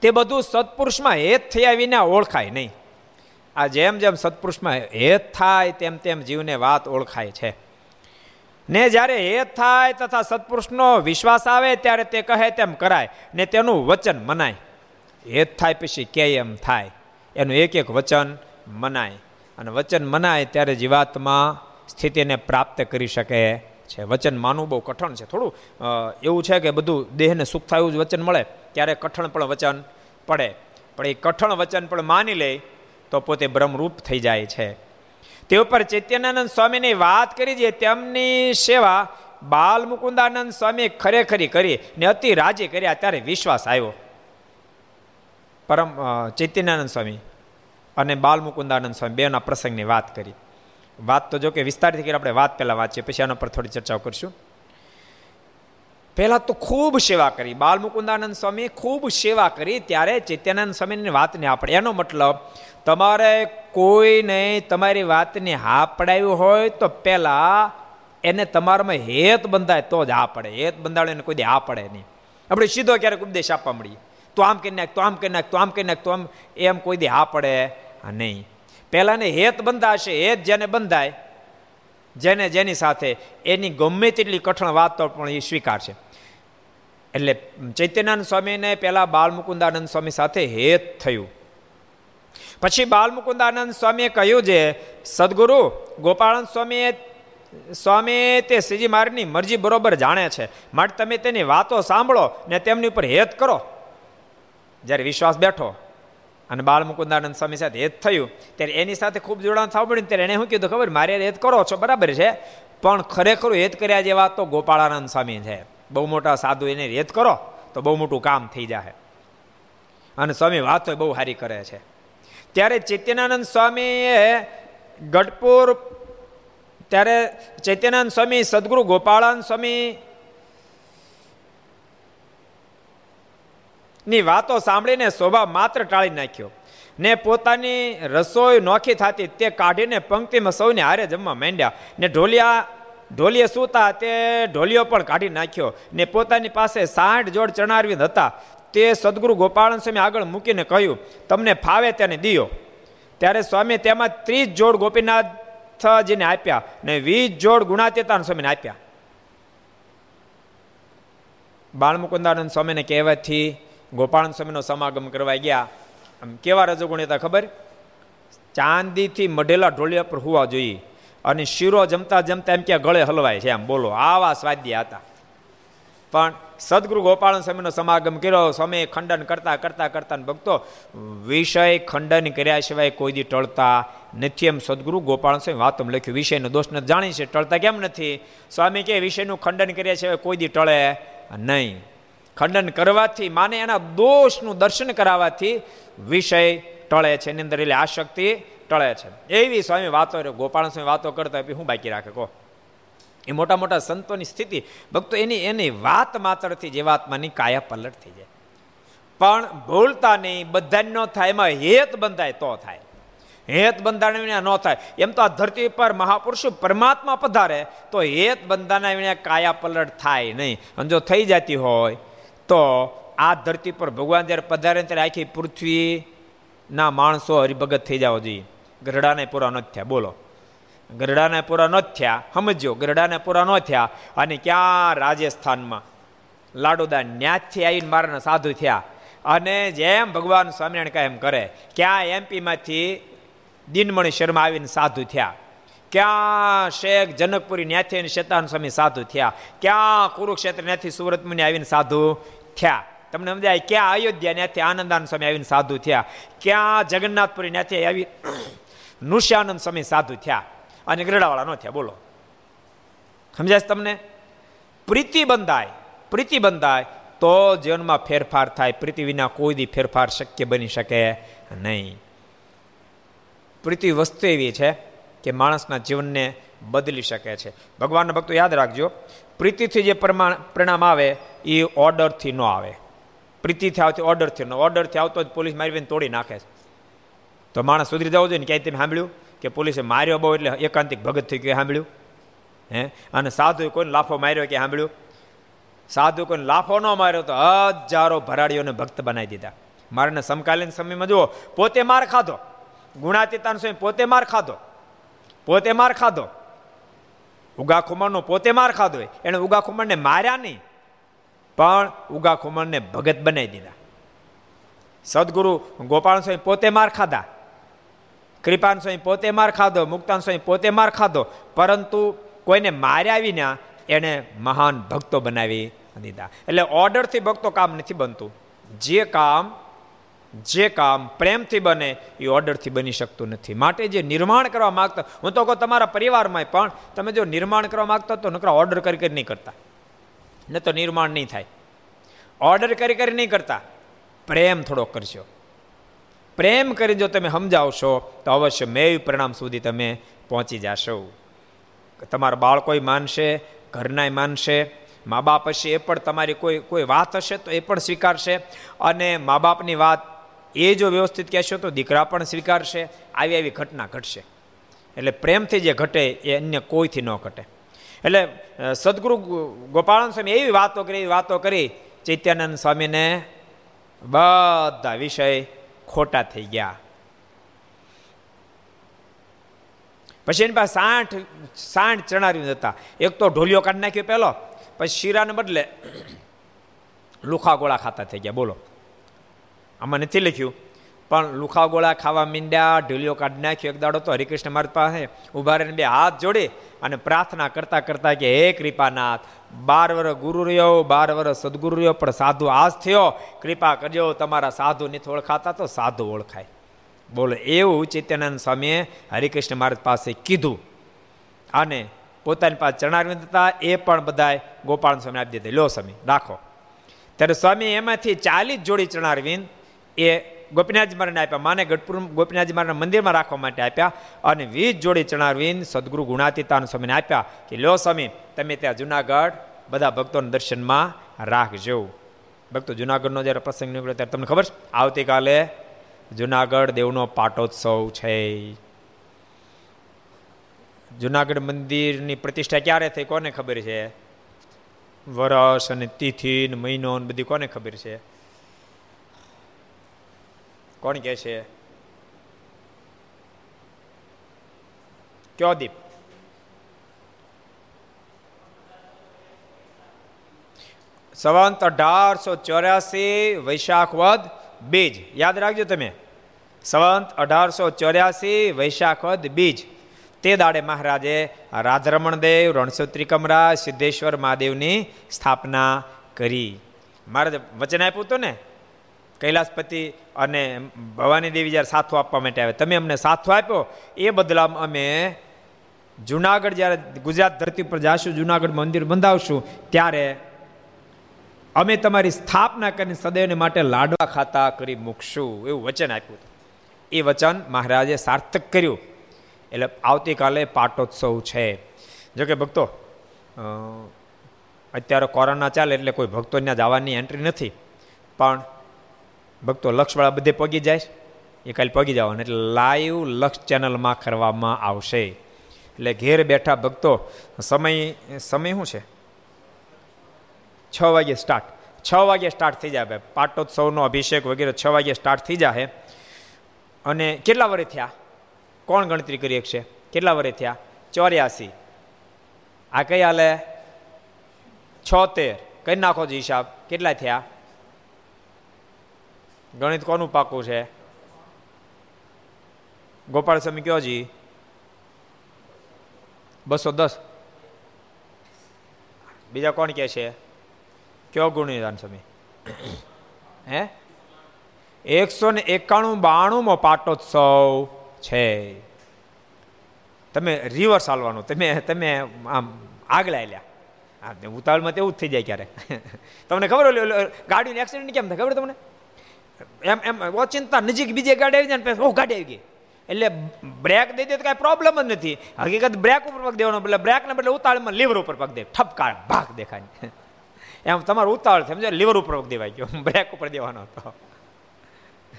તે બધું સત્પુરુષમાં હેત થયા વિના ઓળખાય નહીં. આ જેમ જેમ સત્પુરુષમાં હેત થાય તેમ તેમ જીવને વાત ઓળખાય છે. ને જ્યારે હેત થાય તથા સત્પુરુષનો વિશ્વાસ આવે ત્યારે તે કહે તેમ કરાય. ને તેનું વચન મનાય. હેત થાય પછી કે એમ થાય. એનું એક એક વચન મનાય. અને વચન મનાય ત્યારે જીવાત્મા સ્થિતિને પ્રાપ્ત કરી શકે છે. વચન માનવું બહુ કઠણ છે. થોડું એવું છે કે બધું દેહને સુખ થાય જ વચન મળે, ત્યારે કઠણ પણ વચન પડે. પણ એ કઠણ વચન પણ માની લે, તો પોતે બ્રહ્મરૂપ થઈ જાય છે. તે ઉપર ચૈત્યાનંદ સ્વામીની વાત કરી છે, તેમની સેવા બાલ મુકુંદાનંદ સ્વામી ખરેખરી કરી ને અતિ રાજી કર્યા, ત્યારે વિશ્વાસ આવ્યો. પરમ ચૈત્યાનંદ સ્વામી અને બાલ મુકુંદાનંદ સ્વામી, બેના પ્રસંગની વાત કરી. વાત તો જો કે વિસ્તારથી કરી આપણે વાત પહેલાં વાંચીએ, પછી આના પર થોડી ચર્ચાઓ કરીશું. પહેલાં તો ખૂબ સેવા કરી. બાલ મુકુંદાનંદ સ્વામી ખૂબ સેવા કરી, ત્યારે ચૈત્યાનંદ સ્વામીની વાતને આપણે એનો મતલબ, તમારે કોઈને તમારી વાતને હા પડાવી હોય તો પહેલાં એને તમારામાં હેત બંધાય તો જ હા પડે. હેત બંધાડે કોઈ દે આ પડે નહીં. આપણે સીધો ક્યારેક ઉપદેશ આપવા મળીએ. તો આમ કરી નાખ, તો આમ કરી નાખ, તો આમ કરી તો આમ, એમ કોઈ દે હા પડે નહીં. પહેલાંને હેત બંધાશે, હેત જેને બંધાય, જેને જેની સાથે, એની ગમે તેટલી કઠણ વાત પણ એ સ્વીકારશે. એટલે ચૈત્યનાનંદ સ્વામીને પહેલાં બાલમુકુંદાનંદ સ્વામી સાથે હેત થયું. પછી બાલમુકુંદાનંદ સ્વામીએ કહ્યું છે સદગુરુ ગોપાળન સ્વામીએ સ્વામી તે શ્રીજી મારની મરજી બરોબર જાણે છે. માટે તમે તેની વાતો સાંભળો ને તેમની ઉપર હેત કરો. જ્યારે વિશ્વાસ બેઠો અને બાળ મુકુંદાનંદ સ્વામી સાથે હેત થયું. ત્યારે એની સાથે ખૂબ જોડાણ થવું પડ્યું ત્યારે એને શું કીધું ખબર? મારે હેત કરો છો, બરાબર છે? પણ ખરેખર હેત કર્યા જેવા તો ગોપાળાનંદ સ્વામી છે. બહુ મોટા સાધુ એને હેત કરો, તો બહુ મોટું કામ થઈ જાય અને સ્વામી વાતો બહુ સારી કરે છે. ત્યારે ચૈત્યનાનંદ સ્વામીએ ગઢપુર, ત્યારે ચૈત્યાનંદ સ્વામી, સદગુરુ ગોપાળાનંદ સ્વામી ની વાતો સાંભળીને સ્વભાવ માત્ર ટાળી નાખ્યો. ને પોતાની રસોઈ નોખી થતી તે કાઢીને પંક્તિમાં સૌને હારે જમવા માંડ્યા. ને ઢોલિયા, ઢોલિયે સૂતા તે ઢોલિયો પણ કાઢી નાખ્યો. ને પોતાની પાસે સાઠ જોડ ચણારવિંદ હતા. તે સદગુરુ ગોપાળન સ્વામી આગળ મૂકીને કહ્યું, તમને ફાવે તેને દિયો. ત્યારે સ્વામી તેમાં ત્રીસ જોડ ગોપીનાથજીને આપ્યા ને વીસ જોડ ગુણાતીતાન સ્વામીને આપ્યા. બાળમુકુંદાનંદ સ્વામીને કહેવાથી ગોપાળન સ્વામીનો સમાગમ કરવા ગયા. આમ કેવા રજોગુણ હતા ખબર? ચાંદીથી મઢેલા ઢોલિયા પર હોવા જોઈએ અને શીરો જમતા જમતા એમ કે ગળે હલવાય છે, એમ બોલો. આવા સ્વાદ્ય હતા. પણ સદગુરુ ગોપાળન સ્વામીનો સમાગમ કર્યો સ્વામી ખંડન કરતા કરતા કરતા ભક્તો, વિષય ખંડન કર્યા સિવાય કોઈ દી ટળતા નથી એમ સદગુરુ ગોપાલ સ્વામી વાતમ લખ્યું. વિષયનો દોષ નથી. જાણી છે ટળતા કેમ નથી? સ્વામી કે વિષયનું ખંડન કર્યા સિવાય કોઈ દી ટળે નહીં. ખંડન કરવાથી, માને એના દોષનું દર્શન કરાવવાથી વિષય ટળે છે, એની અંદર એટલે આશક્તિ ટળે છે. એવી સ્વામી વાતો ગોપાલ સ્વામી વાતો કરતા હોય હું બાકી રાખે, કહો. એ મોટા મોટા સંતોની સ્થિતિ. ભક્તો, એની એની વાત માત્રથી જે વાતમાંની કાયા પલટ થઈ જાય. પણ ભૂલતા નહીં બધા ન થાય, એમાં હેત બંધાય તો થાય. હેત બંધાણ વિના ન થાય. એમ તો આ ધરતી પર મહાપુરુષો પરમાત્મા પધારે, તો હેત બંધાના વિના કાયા પલટ થાય નહીં. અને જો થઈ જતી હોય તો આ ધરતી પર ભગવાન જ્યારે પધારે ત્યારે આખી પૃથ્વીના માણસો હરિભગત થઈ જવા જોઈએ ગરડાને પૂરા ન થયા. બોલો. ગરડાને પૂરા ન થયા. સમજો ગરડાને પૂરા ન થયા અને ક્યાં રાજસ્થાનમાં લાડુદા ન્યાજથી આવીને મારાના સાધુ થયા. અને જેમ ભગવાન સ્વામિનારાયણ કાયમ કરે, ક્યાં એમપીમાંથી દિનમણી શર્મા આવીને સાધુ થયા. ક્યાં શેખ જનકપુરી ન્યાથી શેતાન સ્વામી સાધુ થયા? ક્યાં કુરુક્ષેત્ર ન્યાથી સુરત મુનિ આવીને સાધુ થયા? તમને સમજાય, ક્યાં અયોધ્યા ન્યાથી આનંદાન સ્વામી આવીને સાધુ થયા? ક્યાં જગન્નાથપુરી ન્યાથી આવી નૃષ્યાનંદ સ્વામી સાધુ થયા? અને ગરડાવાળા ન થયા, બોલો. સમજાય તમને? પ્રીતિ બંધાય પ્રીતિ બંધાય તો જીવનમાં ફેરફાર થાય. પ્રીતિ વિના કોઈ દી ફેરફાર શક્ય બની શકે નહીં. પ્રીતિ વસ્તુ એવી છે કે માણસના જીવનને બદલી શકે છે. ભગવાનના ભક્તો યાદ રાખજો, પ્રીતિથી જે પરિણામ આવે, એ ઓર્ડરથી ન આવે. પ્રીતિથી આવતી ઓર્ડરથી ન ઓર્ડરથી આવતો જ પોલીસ મારી તોડી નાખે છે. તો માણસ સુધરી જવું જોઈએ ક્યાંય તમે સાંભળ્યું કે પોલીસે માર્યો બહુ એટલે એકાંતિક ભગત થઈ ગયો સાંભળ્યું? હે? અને સાધુ કોઈને લાફો માર્યો કે સાંભળ્યું? સાધુ કોઈને લાફો ન માર્યો તો હજારો ભરાડીઓને ભક્ત બનાવી દીધા. મારાને સમકાલીન સમયમાં જુઓ, પોતે માર ખાધો. ગુણાતીતાન સ્વામી પોતે માર ખાધો. પોતે માર ખાધો. ઉગા ખુમરનો પોતે માર ખાધો એણે ઉગા ખુમાણને માર્યા નહીં. પણ ઉગા ખુમાણને ભગત બનાવી દીધા. સદગુરુ ગોપાલ સ્વામી પોતે માર ખાધા. કૃપાન સ્વામી પોતે માર ખાધો. મુક્તાન સ્વામી પોતે માર ખાધો. પરંતુ કોઈને માર્યા વિના એણે મહાન ભક્તો બનાવી દીધા. એટલે ઓર્ડરથી ભક્તો કામ નથી બનતું. જે કામ જે કામ પ્રેમથી બને એ ઓર્ડરથી બની શકતું નથી. માટે જે નિર્માણ કરવા માગતા, હું તો કહું તમારા પરિવારમાં પણ તમે જો નિર્માણ કરવા માગતા તો નકરા ઓર્ડર કરી કરી નહીં કરતા. ન તો નિર્માણ નહીં થાય. ઓર્ડર કરી કરી નહીં કરતા. પ્રેમ થોડોક કરશો પ્રેમ કરી જો તમે સમજાવશો, તો અવશ્ય મેં પરિણામ સુધી તમે પહોંચી જશો. તમારા બાળકોય માનશે, ઘરનાય માનશે, મા બાપ હશે, એ પણ તમારી કોઈ કોઈ વાત હશે તો એ પણ સ્વીકારશે. અને મા બાપની વાત એ જો વ્યવસ્થિત કહેશો તો દીકરા પણ સ્વીકારશે, આવી આવી ઘટના ઘટશે. એટલે પ્રેમથી જે ઘટે એ અન્ય કોઈથી ન ઘટે. એટલે સદગુરુ ગોપાળન સ્વામી એવી વાતો કરી, એવી વાતો કરી, ચૈત્યાનંદ સ્વામીને બધા વિષય ખોટા થઈ ગયા. પછી એની પાસે સાઠ સાઠ ચણાર્યું હતા. એક તો ઢોલિયો કાઢી નાખ્યો પહેલો, પછી શીરાને બદલે લુખા ગોળા ખાતા થઈ ગયા. બોલો. આમાં નથી લખ્યું. પણ લુખા ગોળા ખાવા મીંડ્યા ઢીલીઓ કાઢી નાખ્યો, એક દાડો તો હરિકૃષ્ણ મારી પાસે ઊભા રહીને બે હાથ જોડે અને પ્રાર્થના કરતા કરતા કે, હે કૃપાનાથ, બાર વર્ષ ગુરુ રહ્યો, બાર વર્ષ સદગુરુ રહ્યો, પણ સાધુ આજ થયો. કૃપા કરજો, તમારા સાધુ નથી ઓળખાતા તો સાધુ ઓળખાય. બોલો, એવું ચૈત્યાનંદ સ્વામીએ હરિકૃષ્ણ મહારાજ પાસે કીધું. અને પોતાની પાસે ચણાવી હતા, એ પણ બધાએ ગોપાલ સ્વામી આપી દીધા. લો સ્વામી, રાખો. ત્યારે સ્વામી એમાંથી ચાલીસ જોડી ચણારવીન એ ગોપીનાથજી મહારાજને આપ્યા. માને ગઢપુર ગોપીનાથજી મહારાજના મંદિરમાં રાખવા માટે આપ્યા અને વીસ જોડી ચણારવીન સદગુરુ ગુણાતીતાન સ્વામીને આપ્યા કે, લો સ્વામી, તમે ત્યાં જુનાગઢ બધા ભક્તોના દર્શનમાં રાખજો. ભક્તો જુનાગઢનો જ્યારે પ્રસંગ નીકળ્યો ત્યારે તમને ખબર છે? આવતીકાલે જુનાગઢ દેવનો પાટોત્સવ છે. જુનાગઢ મંદિરની પ્રતિષ્ઠા ક્યારે થઈ કોને ખબર છે? વરસ અને તિથિ મહિનો ને બધી કોને ખબર છે? કોણ કે છે? કયો દીપ? સંવંત અઢારસો ચોર્યાસી વૈશાખ વદ બીજ. યાદ રાખજો તમે. સંવંત અઢારસો ચોર્યાસી વૈશાખ વદ બીજ. તે દાડે મહારાજે રાધરમણ દેવ, રણસોત્રી કમરા સિદ્ધેશ્વર મહાદેવની સ્થાપના કરી. મહારાજે વચન આપ્યું હતું ને? કૈલાસપતિ અને ભવાની દેવી જ્યારે સાથો આપવા માટે આવે, તમે અમને સાથો આપ્યો, એ બદલામાં અમે જુનાગઢ જ્યારે ગુજરાત ધરતી પર જાશું જુનાગઢ મંદિર બંધાવશું, ત્યારે અમે તમારી સ્થાપના કરીને સદૈવને માટે લાડવા ખાતા કરી મૂકશું, એવું વચન આપ્યું એ વચન મહારાજે સાર્થક કર્યું. એટલે આવતીકાલે પાટોત્સવ છે. જોકે ભક્તો અત્યારે કોરોના ચાલે એટલે કોઈ ભક્તોને જવાની એન્ટ્રી નથી. પણ ભક્તો લક્ષવાળા બધે પગી જાય એ કાલે પગી જવાનું, એટલે લાઈવ લક્ષ ચેનલમાં કરવામાં આવશે. એટલે ઘેર બેઠા ભક્તો, સમય સમય શું છે? છ વાગે સ્ટાર્ટ છ વાગે સ્ટાર્ટ થઈ જાય. પાટોત્સવનો અભિષેક વગેરે છ વાગે સ્ટાર્ટ થઈ જાય અને કેટલા વરે થયા? કોણ ગણતરી કરી શકશે? કેટલા વરે થયા? ચોર્યાસી. આ કઈ હાલે છોતેર. કઈ નાખો છો હિસાબ. કેટલા થયા? ગણિત કોનું પાકું છે? ગોપાલ સ્વામી કયો જી? બસો દસ. બીજા કોણ કે છે? કયો ગુણિદાન સ્વામી? હે? એકસો ને એકાણું બાણુંમાં પાટોત્સવ છે. તમે રિવર્સ હાલવાનું. તમે તમે આમ આગળ લ્યા હા ઉતાવળમાં તેવું જ થઈ જાય ક્યારેક. તમને ખબર ગાડીનું એક્સિડન્ટ કેમ થાય? ખબર તમને? એમ એમ ઓચિંતા નજીક બીજી ગાડી આવી જાય ને ઓ ગાડી આવી ગઈ. એટલે બ્રેક દઈ દે તો કાંઈ પ્રોબ્લેમ જ નથી. હકીકત બ્રેક ઉપર પગ દેવાનો એટલે બ્રેકને બદલે ઉતાળમાં લીવર ઉપર પગ દે. ઠપકા ભાગ દેખાય. એમ તમારું ઉતાળ સમજો લીવર ઉપર પગ દેવાય ગયો. બ્રેક ઉપર દેવાનો હતો.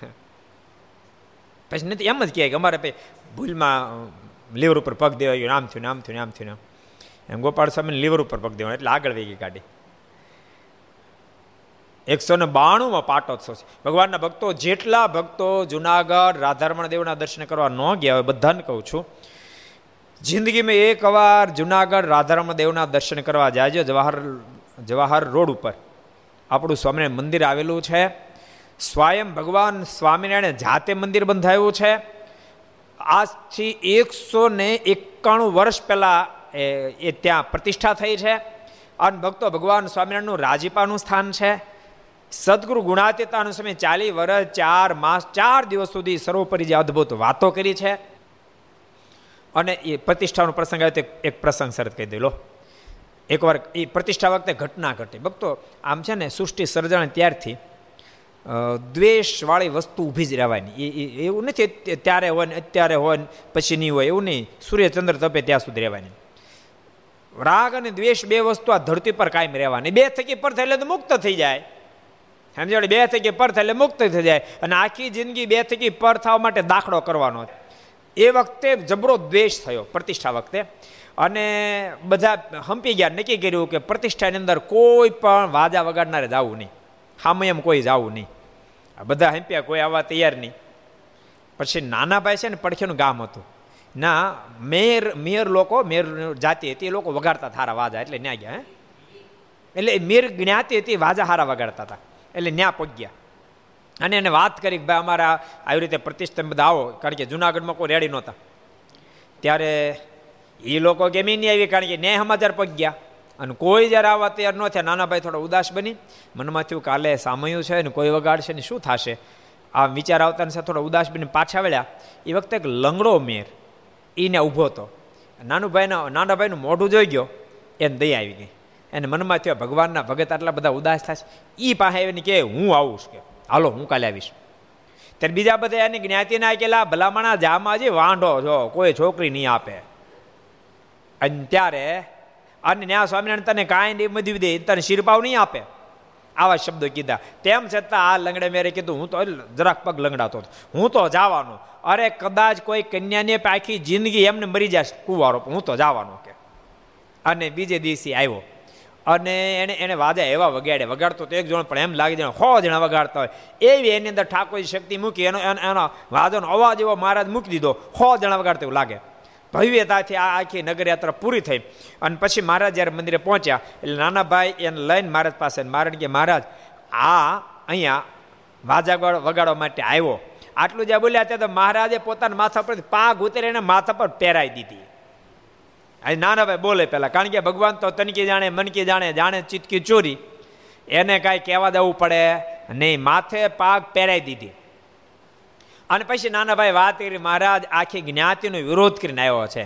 પછી નથી, એમ જ કહે કે અમારે ભૂલમાં લીવર ઉપર પગ દેવાય ગયો. આમ થયું આમ થયું આમ થયું એમ ગોપાળ સ્વામીને લીવર ઉપર પગ દેવાનો, એટલે આગળ વેગી ગાડી. એકસો ને બાણુંમાં પાટોત્સવ છે. ભગવાનના ભક્તો જેટલા ભક્તો જુનાગઢ, રાધારમણ દેવના દર્શન કરવા ન ગયા હોય, બધાને કહું છું, જિંદગીમાં એક વાર જુનાગઢ, રાધારમણ દેવના દર્શન કરવા જાય જવાહર જવાહર રોડ ઉપર. આપણું સ્વામિનારાયણ મંદિર આવેલું છે. સ્વયં ભગવાન સ્વામિનારાયણે જાતે મંદિર બંધાયું છે. આજથી એકસો ને એકાણું વર્ષ પહેલાં એ ત્યાં પ્રતિષ્ઠા થઈ છે. અને ભક્તો ભગવાન સ્વામિનારાયણનું રાજીપાનું સ્થાન છે. સદગુરુ ગુણાતીતાનો સમય ચાલી વર્ષ ચાર માસ ચાર દિવસ સુધી સર્વોપરી જે અદ્ભુત વાતો કરી છે અને એ પ્રતિષ્ઠાનો પ્રસંગ આવે તો એક પ્રસંગ શરત કહી દેલો. એકવાર એ પ્રતિષ્ઠા વખતે ઘટના ઘટી. ભક્તો, આમ છે ને, સૃષ્ટિ સર્જણ ત્યારથી દ્વેષવાળી વસ્તુ ઊભી જ રહેવાની. એ એવું નથી, ત્યારે હોય ને, અત્યારે હોય ને, પછી નહીં હોય, એવું નહીં. સૂર્યચંદ્ર તપે ત્યાં સુધી રહેવાની. રાગ અને દ્વેષ બે વસ્તુ આ ધરતી પર કાયમ રહેવાની. બે થકી પર થાય એટલે તો મુક્ત થઈ જાય. સમજાડે બે થકી પર થાય એટલે મુક્ત થઈ જાય. અને આખી જિંદગી બે થકી પર થવા માટે દાખલો કરવાનો એ વખતે જબરો દ્વેષ થયો પ્રતિષ્ઠા વખતે. અને બધા હંપી ગયા, નક્કી કર્યું કે પ્રતિષ્ઠાની અંદર કોઈ પણ વાજા વગાડનારે જવું નહીં. હામે એમ કોઈ જવું નહીં. આ બધા હંપ્યા કોઈ આવવા તૈયાર નહીં. પછી નાના ભાઈ છે ને પડખેનું ગામ હતું. ના, મેર મેર લોકો, મેર જાતિ હતી, એ લોકો વગાડતા થારા વાજા. એટલે ન્યા ગયા એટલે મેર જ્ઞાતિ હતી, વાજા હારા વગાડતા હતા. એટલે ન્યા પગ્યા. અને એને વાત કરી કે ભાઈ અમારા આવી રીતે પ્રતિષ્ઠા બધા આવો, કારણ કે જુનાગઢમાં કોઈ રેડી નહોતા. ત્યારે એ લોકો ગેમી નહીં આવી કારણ કે ન્યાય સમાચાર પગ્યા. અને કોઈ જ્યારે આવવા તૈયાર ન થયા, નાના ભાઈ થોડા ઉદાસ બની. મનમાં થયું કાલે સામયું છે ને કોઈ વગાડશે ને શું થશે? આ વિચાર આવતાની સાથે થોડા ઉદાસ બની પાછા વળ્યા. એ વખતે એક લંગડો મેર એને ઊભો હતો. નાનું ભાઈના, નાના ભાઈનું મોઢું જોઈ ગયો, એને દઈ આવી ગઈ. એને મનમાં થયો, ભગવાનના ભગત આટલા બધા ઉદાસ થાય એ પાસે આવીને કે હું આવું કે, હાલો, હું કાલે આવીશ. ત્યારે બીજા બધા એની જ્ઞાતિના કેલા ભલામણા જામાં જે, વાંઢો છો, કોઈ છોકરી નહીં આપે. અને ત્યારે અને ન્યા સ્વામિનારાયણ તને કાંઈ નહીં મધ્યું દે તને શિરપાવ નહીં આપે. આવા શબ્દો કીધા. તેમ છતાં આ લંગડે મેરે કીધું, હું તો જરાક પગ લંગડાતો હતો. હું તો જવાનો. અરે, કદાચ કોઈ કન્યાને પાખી જિંદગી એમને મરી જાય કુવારો, હું તો જવાનો. કે, અને બીજે દિવસે આવ્યો. અને એને એને વાજા એવા વગાડે, વગાડતો તો એક જણ પણ એમ લાગે જણ હો જણા વગાડતા હોય. એવી એની અંદર ઠાકોરની શક્તિ મૂકી એનો એનો વાજોનો અવાજ એવો મહારાજ મૂકી દીધો, હો જણા વગાડતા એવું લાગે. ભવ્યતાથી આ આખી નગરયાત્રા પૂરી થઈ. અને પછી મહારાજ જ્યારે મંદિરે પહોંચ્યા, એટલે નાના ભાઈ એને લઈને મહારાજ પાસે મહારાજ કે, મહારાજ, આ અહીંયા વાજા વગાડવા માટે આવ્યો. આટલું જ્યાં બોલ્યા ત્યાં તો મહારાજે પોતાના માથા પર પાગ ઉતરીને માથા પર પહેરાઈ દીધી. અહીં નાના ભાઈ બોલે પહેલાં કારણ કે ભગવાન તો તનકી જાણે મનકી જાણે જાણે ચીટકી ચોરી. એને કાંઈ કહેવા દેવું પડે નહીં, માથે પાગ પહેરાઈ દીધી. અને પછી નાના ભાઈ વાત કરી, મહારાજ, આખી જ્ઞાતિનો વિરોધ કરીને આવ્યો છે.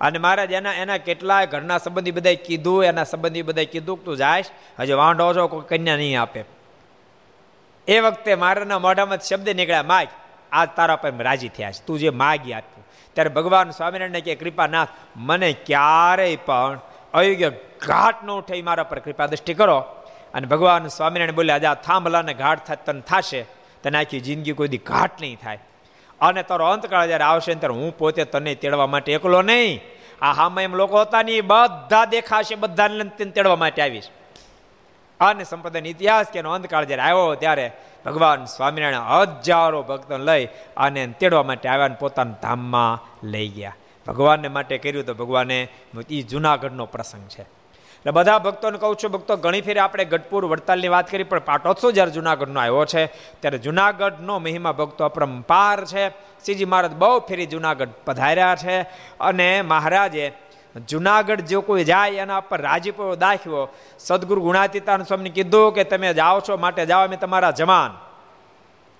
અને મહારાજ, એના એના કેટલાય ઘરના સંબંધી બધાએ કીધું, એના સંબંધી બધાએ કીધું તું જાયશ હજી વાંઢો છો, કોઈ કન્યા નહીં આપે. એ વખતે મારાના મોઢામાં શબ્દ નીકળ્યા, માગ, આજ તારા પર રાજી થયા છે તું જે માગી આપ્યું ત્યારે ભગવાન સ્વામિનારાયણ કે કૃપાનાથ, મને ક્યારેય પણ અયોગ્ય ઘાટ ન ઉઠે મારા પર કૃપા દ્રષ્ટિ કરો. અને ભગવાન સ્વામિનારાયણ બોલ્યા આજે આ થાંભલાને ઘાટ થાય તને થશે. તને આખી જિંદગી કોઈ દી ઘાટ નહીં થાય. અને તારો અંતકાળ જ્યારે આવશે ત્યારે હું પોતે તને તેડવા માટે એકલો નહીં. આ હામાં એમ લોકો હતા નહીં બધા દેખાશે, બધાને તેડવા માટે આવીશ. અને સંપ્રદાયનો ઇતિહાસ કે એનો અંતકાળ જ્યારે આવ્યો ત્યારે ભગવાન સ્વામિનારાયણ હજારો ભક્તો લઈ અને તેડવા માટે આવ્યા પોતાના ધામમાં લઈ ગયા. ભગવાનને માટે કર્યું તો ભગવાને એ જુનાગઢનો પ્રસંગ છે. એટલે બધા ભક્તોને કહું છું, ભક્તો, ઘણી ફેરી આપણે ગઢપુર વડતાલની વાત કરી, પણ પાટોત્સવ જ્યારે જુનાગઢનો આવ્યો છે, ત્યારે જુનાગઢનો મહિમા ભક્તો અપરંપાર છે. શ્રીજી મહારાજ બહુ ફેરી જુનાગઢ પધાર્યા છે અને મહારાજે જુનાગઢ જો કોઈ જાય એના પર રાજીપો દાખ્યો, સદગુરુ ગુણાતીતાન સ્વામીને કીધું કે તમે જાઓ છો, માટે જાઓ, અમે તમારા જમાન.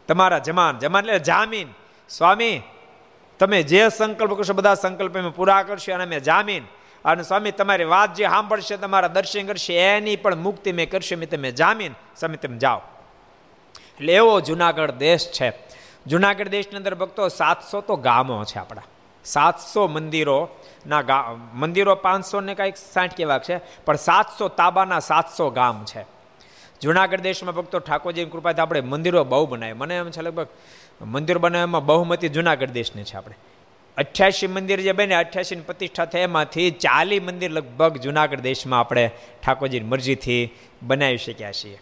તમારા જમાન. જમાન એટલે જામીન. સ્વામી, તમે જે સંકલ્પ કરશો, બધા સંકલ્પ અમે પૂરા કરશો અને અમે જામીન. અને સ્વામી, તમારી વાત જે સાંભળશે, તમારા દર્શન કરશે, એની પણ મુક્તિ મેં કરશે મેં તમે જામીન. સ્વામી, તમે જાઓ. એટલે એવો જુનાગઢ દેશ છે. જુનાગઢ દેશની અંદર ભક્તો સાતસો તો ગામો છે આપણા. સાતસો મંદિરો ના ગા, મંદિરો પાંચસો ને કાંઈક સાઠ કેવા છે, પણ સાતસો તાબાના સાતસો ગામ છે. જુનાગઢ દેશમાં ભક્તો ઠાકોરજીની કૃપાથી આપણે મંદિરો બહુ બનાવે મને એમ છે લગભગ મંદિર બનાવવામાં બહુમતી જુનાગઢ દેશની છે આપણે. અઠ્યાસી મંદિર જે બને, અઠ્યાસીની પ્રતિષ્ઠા થાય એમાંથી ચાલી મંદિર લગભગ જુનાગઢ દેશમાં આપણે ઠાકોરજીની મરજીથી બનાવી શક્યા છીએ.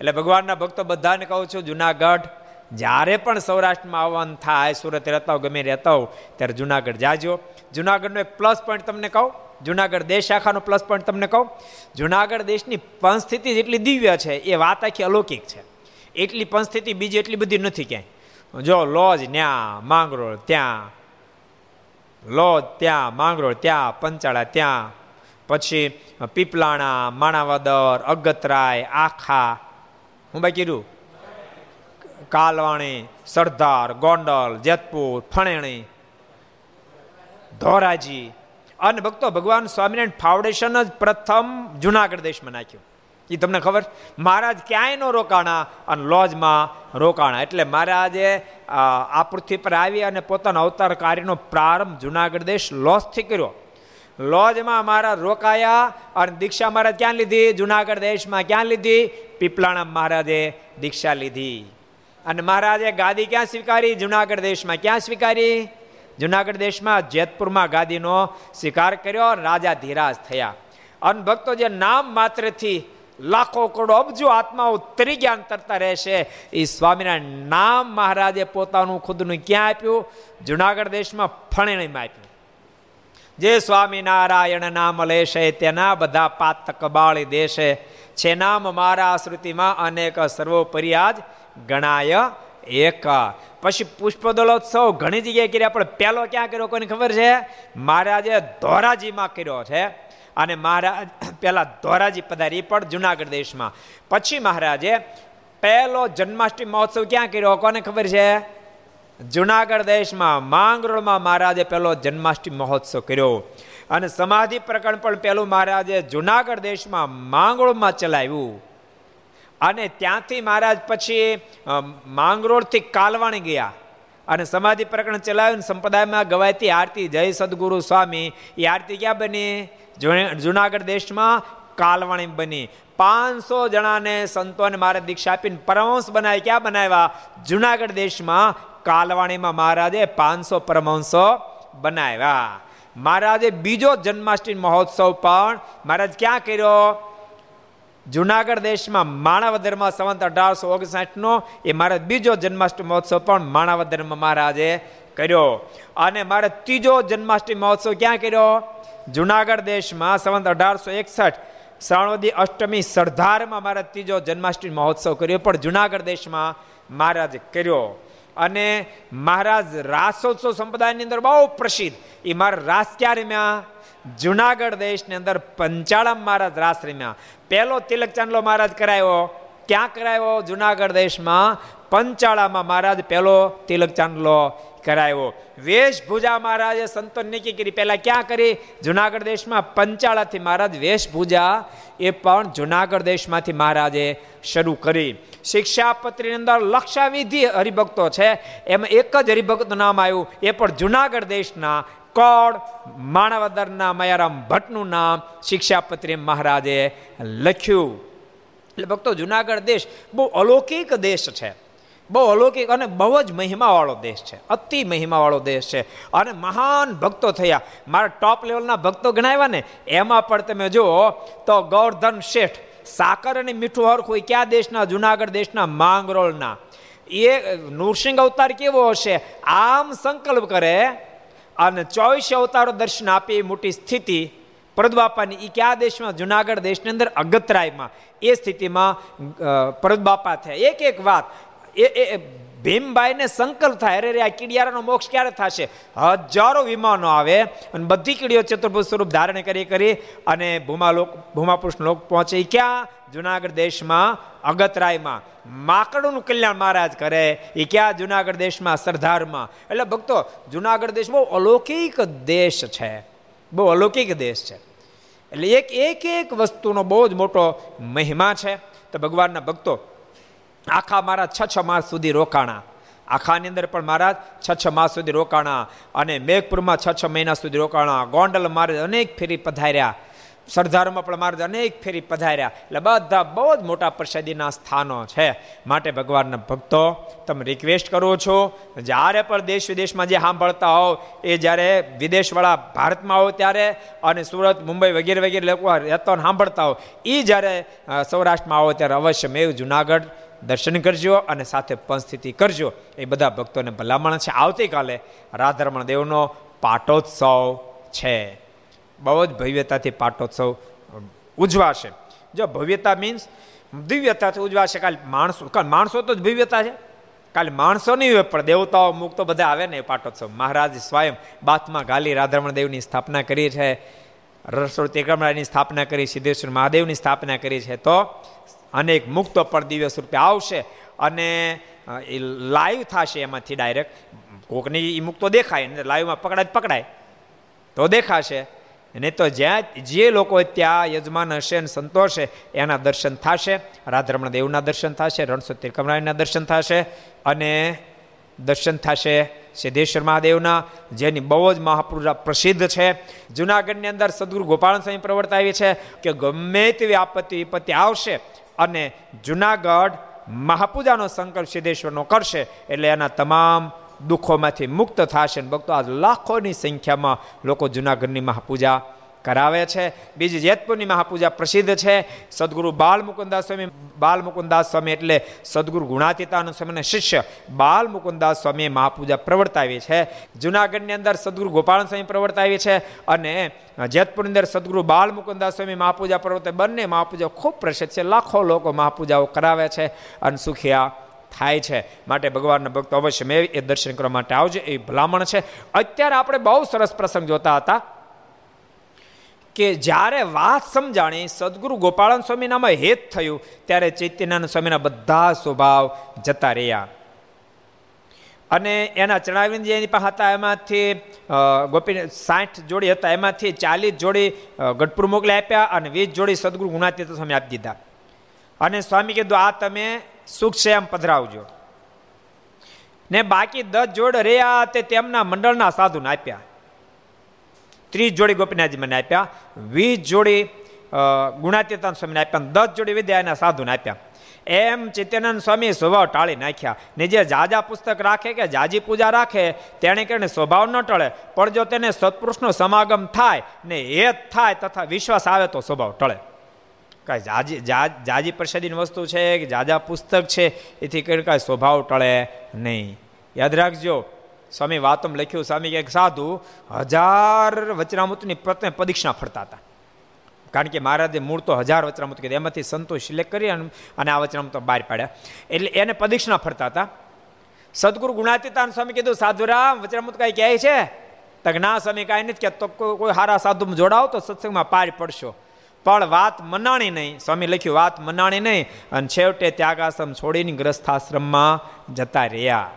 એટલે ભગવાનના ભક્તો બધાને કહું છું, જુનાગઢ જ્યારે પણ સૌરાષ્ટ્રમાં આવવાનું થાય, સુરત રહેતા હો, ગમે રહેતા હો, ત્યારે જુનાગઢ જાજો. જુનાગઢનો એક પ્લસ પોઈન્ટ તમને કહું. જુનાગઢ દેશ શાખાનો પ્લસ પોઈન્ટ તમને કહું. જુનાગઢ દેશની પંસ્થિતિ જેટલી દિવ્ય છે, એ વાત આખી અલૌકિક છે. એટલી પંસ્થિતિ બીજી એટલી બધી નથી ક્યાંય. જો લોજ ન્યા માંગરોળ ત્યાં, લોજ ત્યાં, માંગરોળ ત્યાં, પંચાળા ત્યાં, પછી પીપલાણા, માણાવદર, અગતરાય, આખા, હું બાકી કીધું? કાલવાણી, સરદાર, ગોંડલ, જેતપુર, ફણેણી, ધોરાજી. અને ભક્તો, ભગવાન સ્વામિનારાયણ ફાઉન્ડેશન જ પ્રથમ જુનાગઢ દેશમાં નાખ્યું. એ તમને ખબર? મહારાજ ક્યાંય નો રોકાણા અને લોજમાં રોકાણા. એટલે મહારાજે આ પૃથ્વી પર આવી અને પોતાના અવતાર કાર્યનો પ્રારંભ જુનાગઢ દેશ લોજથી કર્યો. લોજમાં મહારાજ રોકાયા અને દીક્ષા મહારાજ ક્યાં લીધી? જુનાગઢ દેશમાં ક્યાં લીધી? પીપલાણા મહારાજે દીક્ષા લીધી. અને મહારાજે ગાદી ક્યાં સ્વીકારી? જુનાગઢ દેશમાં. ક્યાં સ્વીકારી? જુનાગઢ દેશમાં, જેતપુરમાં ગાદીનો સ્વીકાર કર્યો, રાજા ધીરાજ થયા. અને ભક્તો જે નામ માત્રથી લાખો કરોડો અબજો આત્માઓ તરી જ્ઞાન તરતા રહેશે એ સ્વામિનારાયણ નામ મહારાજે પોતાનું ખુદનું ક્યાં આપ્યું? જુનાગઢ દેશમાં ફણેણીમાં આપ્યું. જે સ્વામિનારાયણ નામ લેશે, તેના બધા પાતક બાળી દેશે. છે નામ મારા શ્રુતિમાં અનેક સર્વોપરિયાજ ગણાય એક. પછી પુષ્પદોલોત્સવ ઘણી જગ્યાએ કર્યા, પણ પહેલો ક્યાં કર્યો કોઈને ખબર છે? મહારાજે ધોરાજીમાં કર્યો છે. અને મહારાજ, પહેલા ધોરાજી પધારી પણ જુનાગઢ દેશમાં. પછી મહારાજે પહેલો જન્માષ્ટમી મહોત્સવ ક્યાં કર્યો કોને ખબર છે? જુનાગઢ દેશમાં. માંગરોળમાં મહારાજે પહેલો જન્માષ્ટમી મહોત્સવ કર્યો. અને સમાધિ પ્રકરણ પણ પહેલું મહારાજે જુનાગઢ દેશમાં માંગરોળમાં ચલાવ્યું. અને ત્યાંથી મહારાજ પછી માંગરોળથી કાલવાણી ગયા. અને સમાધિ પ્રકરણ ચલાવ્યું સંપ્રદાયમાં ગવાયતી આરતી, જય સદગુરુ સ્વામી. એ આરતી ક્યાં બની? જુનાગઢ દેશમાં કાલવાણી બની. પાંચસો જણાને સંતોને મારે દીક્ષા આપીને પરમહંસ બનાવી, ક્યાં બનાવ્યા? જુનાગઢ દેશમાં કાલવાણીમાં મહારાજે પાંચસો પરમહંસો બનાવ્યા. મહારાજે બીજો જન્માષ્ટમી મહોત્સવ પણ મહારાજ ક્યાં કર્યો? જુનાગઢ દેશમાં માણાવદરમાં સંવંત અઢારસો ઓગણસાઠનો એ મારા બીજો જન્માષ્ટમી મહોત્સવ પણ માણાવદરમાં મહારાજે કર્યો. અને મારે ત્રીજો જન્માષ્ટમી મહોત્સવ ક્યાં કર્યો? જુનાગઢ દેશમાં સંવંત અઢારસો એકસઠ શ્રાવણી અષ્ટમી સરદારમાં મારે ત્રીજો જન્માષ્ટમી મહોત્સવ કર્યો, પણ જુનાગઢ દેશમાં મહારાજ કર્યો. અને મહારાજ રાસોત્સવ સંપ્રદાયની અંદર બહુ પ્રસિદ્ધ. એ મારા રાસ ક્યારે રમ્યા જુનાગઢ દેશની અંદર પંચાળમ મહારાજ રાસ પહેલો તિલક ચાંદલો મહારાજ કરાયો, ક્યાં કરાયો? જુનાગઢ દેશમાં પંચાળામાં મહારાજ પહેલો તિલક ચાંદલો કરાયો. વેશભૂજા મહારાજે સંતો નક્કી કરી. પહેલાં ક્યાં કરી? જુનાગઢ દેશમાં પંચાળાથી મહારાજ વેશભૂજા એ પણ જુનાગઢ દેશમાંથી મહારાજે શરૂ કરી. શિક્ષાપત્રીની અંદર લક્ષાવિધિ હરિભક્તો છે. એમાં એક જ હરિભક્તનું નામ આવ્યું. એ પણ જુનાગઢ દેશના કોડ માણાવદરના મયારામ ભટ્ટનું નામ શિક્ષાપત્રી મહારાજે લખ્યું. એટલે ભક્તો, જુનાગઢ દેશ બહુ અલૌકિક દેશ છે. બહુ અલૌકિક અને બહુ જ મહિમાવાળો દેશ છે. અતિ મહિમાવાળો દેશ છે. અને મહાન ભક્તો થયા. મારા ટોપ લેવલના ભક્તો ગણાવ્યા ને, એમાં પણ તમે જુઓ તો ગૌરધન શેઠ સાકર અને મીઠું હરખું ક્યાં દેશના? જુનાગઢ દેશના માંગરોળના. એ નૃસિંહ અવતાર કેવો હશે? આમ સંકલ્પ કરે અને ચોવીસ અવતારો દર્શન આપે મોટી સ્થિતિ પરદબાપાની. એ કયા દેશમાં? જુનાગઢ દેશની અંદર, અગતરાયમાં. એ સ્થિતિમાં પરદબાપા થયા. એક એક વાત. એ એ ભીમભાઈને સંકલ્પ થાય. અરે આ કીડિયારાનો મોક્ષ ક્યારે થશે? હજારો વિમાનો આવે અને બધી કીડીઓ ચતુર્ભુજ સ્વરૂપ ધારણ કરી કરી અને ભૂમા લોક ભૂમાપુરુષ લોક પહોંચે. ક્યાં? જુનાગઢ દેશમાં અગતરાયમાં. માકડોનું કલ્યાણ મહારાજ કરે, એ ક્યાં જુનાગઢ દેશમાં, સરદારમાં? એટલે ભક્તો, જુનાગઢ દેશ બહુ અલૌકિક દેશ છે. બહુ અલૌકિક દેશ છે. એટલે એક એક એક વસ્તુનો બહુ જ મોટો મહિમા છે. તો ભગવાનના ભક્તો, આખા મારા છ છ માસ સુધી રોકાણા. આખાની અંદર પણ મહારાજ, છ છ માસ સુધી રોકાણા. અને મેઘપુરમાં છ છ મહિના સુધી રોકાણા. ગોંડલ મારે અનેક ફેરી પધાર્યા. સરદારમાં પણ મારા અનેક ફેરી પધાર્યા. એટલે બધા બહુ જ મોટા પ્રસાદીના સ્થાનો છે માટે ભગવાનના ભક્તો, તમે રિક્વેસ્ટ કરો છો, જ્યારે પણ દેશ વિદેશમાં જે સાંભળતા હોવ, એ જ્યારે વિદેશવાળા ભારતમાં આવો ત્યારે અને સુરત, મુંબઈ વગેરે વગેરે લોકો રહેતો સાંભળતા હો એ જ્યારે સૌરાષ્ટ્રમાં આવો ત્યારે અવશ્ય મેં જુનાગઢ દર્શન કરજો અને સાથે પંચસ્થિતિ કરજો. એ બધા ભક્તોને ભલામણ છે. આવતીકાલે રાધારમણ દેવનો પાટોત્સવ છે. બહુ જ ભવ્યતાથી પાટોત્સવ ઉજવાશે. જો ભવ્યતા મીન્સ દિવ્યતાથી ઉજવાશે, કાલે માણસો કાલે માણસો તો જ ભવ્યતા છે. કાલે માણસો નહીં હોય, પણ દેવતાઓ મુક્તો બધા આવે ને પાટોત્સવ. મહારાજ સ્વયં બાથમાં ગાલી રાધારમણ દેવની સ્થાપના કરી છે, રસોડ તેકરમરાની સ્થાપના કરી, સિદ્ધેશ્વર મહાદેવની સ્થાપના કરી છે, તો અનેક મુક્તો પણ દિવ્ય સ્વરૂપે આવશે અને એ લાઈવ થશે એમાંથી ડાયરેક્ટ. કોકની એ મુક્તો દેખાય ને લાઈવમાં પકડાય પકડાય. તો દેખાશે. ને તો જ્યાં જે લોકો ત્યાં યજમાન હશે ને સંતોષે, એના દર્શન થશે, રાધરમણ દેવના દર્શન થશે રણસોત્તર કમરાણીના દર્શન થશે અને દર્શન થશે સિદ્ધેશ્વર મહાદેવના, જેની બહુ જ મહાપુરુષ પ્રસિદ્ધ છે. જુનાગઢની અંદર સદગુરુ ગોપાલ સ્વામી પ્રવર્તા આવી છે કે ગમે તેવી આપત્તિ વિપત્તિ આવશે અને જુનાગઢ મહાપૂજાનો સંકલ્પ સિદ્ધેશ્વરનો કરશે, એટલે એના તમામ દુઃખોમાંથી મુક્ત થશે અને ભક્તો આજ લાખોની સંખ્યામાં લોકો જુનાગઢની મહાપૂજા કરાવે છે. બીજી જેતપુરની મહાપૂજા પ્રસિદ્ધ છે. સદગુરુ બાલ મુકુદાસ સ્વામી બાલ મુકુદાસ સ્વામી એટલે સદગુરુ ગુણાતીતાનંદ સ્વામીને શિષ્ય બાલ મુકુદાસ સ્વામીએ મહાપૂજા પ્રવર્તાવી છે. જુનાગઢની અંદર સદગુરુ ગોપાલ સ્વામી પ્રવર્તાવી છે અને જેતપુરની અંદર સદગુરુ બાલ મુકુદાસ સ્વામી મહાપૂજા પ્રવર્તે. બંને મહાપૂજા ખૂબ પ્રસિદ્ધ છે. લાખો લોકો મહાપૂજાઓ કરાવે છે. અને સુખિયા થાય છે માટે ભગવાનના ભક્તો અવશ્ય મેં એ દર્શન કરવા માટે આવજો, એ ભલામણ છે. અત્યારે આપણે બહુ સરસ પ્રસંગ જોતા હતા કે જ્યારે વાત સમજાણી સદગુરુ ગોપાળન સ્વામીનામાં હેત થયું, ત્યારે ચૈત્યનારાયણ સ્વામીના બધા સ્વભાવ જતા રહ્યા. અને એના ચણાવીને જે એની પાસે હતા, એમાંથી ગોપી સાઠ જોડી હતા, એમાંથી ચાલીસ જોડી ગઢપુર મોકલી આપ્યા અને વીસ જોડી સદગુરુ ગુણાતીત સ્વામી આપી દીધા. અને સ્વામી કીધું, આ તમે સુખ છે એમ પધરાવજો. ને બાકી દસ જોડ રહ્યા તે તેમના મંડળના સાધુને આપ્યા. ત્રીસ જોડી ગોપીનાથજી મને આપ્યા, વીસ જોડી ગુણાતીતાન સ્વામીને આપ્યા દસ જોડી વિદ્યાના સાધુને આપ્યા. એમ ચિત્યાનંદ સ્વામી સ્વભાવ ટાળી નાખ્યા. ને જે જાજા પુસ્તક રાખે કે જાજી પૂજા રાખે, તેણે કરીને સ્વભાવ ન ટળે, પણ જો તેને સત્પુરુષનો સમાગમ થાય ને હેત થાય તથા વિશ્વાસ આવે તો સ્વભાવ ટળે. કાંઈ જાજી જાજી પ્રસાદીની વસ્તુ છે કે જાજા પુસ્તક છે, એથી કરીને કાંઈ સ્વભાવ ટળે નહીં. યાદ રાખજો, સ્વામી વાતમ લખ્યું, સ્વામી એક સાધુ, હજાર વચનામૃતની પ્રત્યે પદીક્ષા ફરતા હતા. કારણ કે મહારાજે મૂળ તો હજાર વચનામૃત કીધું, એમાંથી સંતોષ સિલેક્ટ કરી અને આ વચનામૃત બહાર પાડ્યા. એટલે એને પદીક્ષા ફરતા હતા. સદગુરુ ગુણાતીતાન સ્વામી કીધું, સાધુરામ, વચનામૃત કાંઈ કહે છે? તક ના, સ્વામી, કાંઈ નથી કહેતો કોઈ સારા સાધુ જોડાવ તો સત્સંગમાં પાર પડશો. પણ વાત મનાણી નહીં. સ્વામી લખ્યું, વાત મનાણી નહીં. અને છેવટે ત્યાગાશ્રમ છોડીને ગ્રસ્થાશ્રમમાં જતા રહ્યા.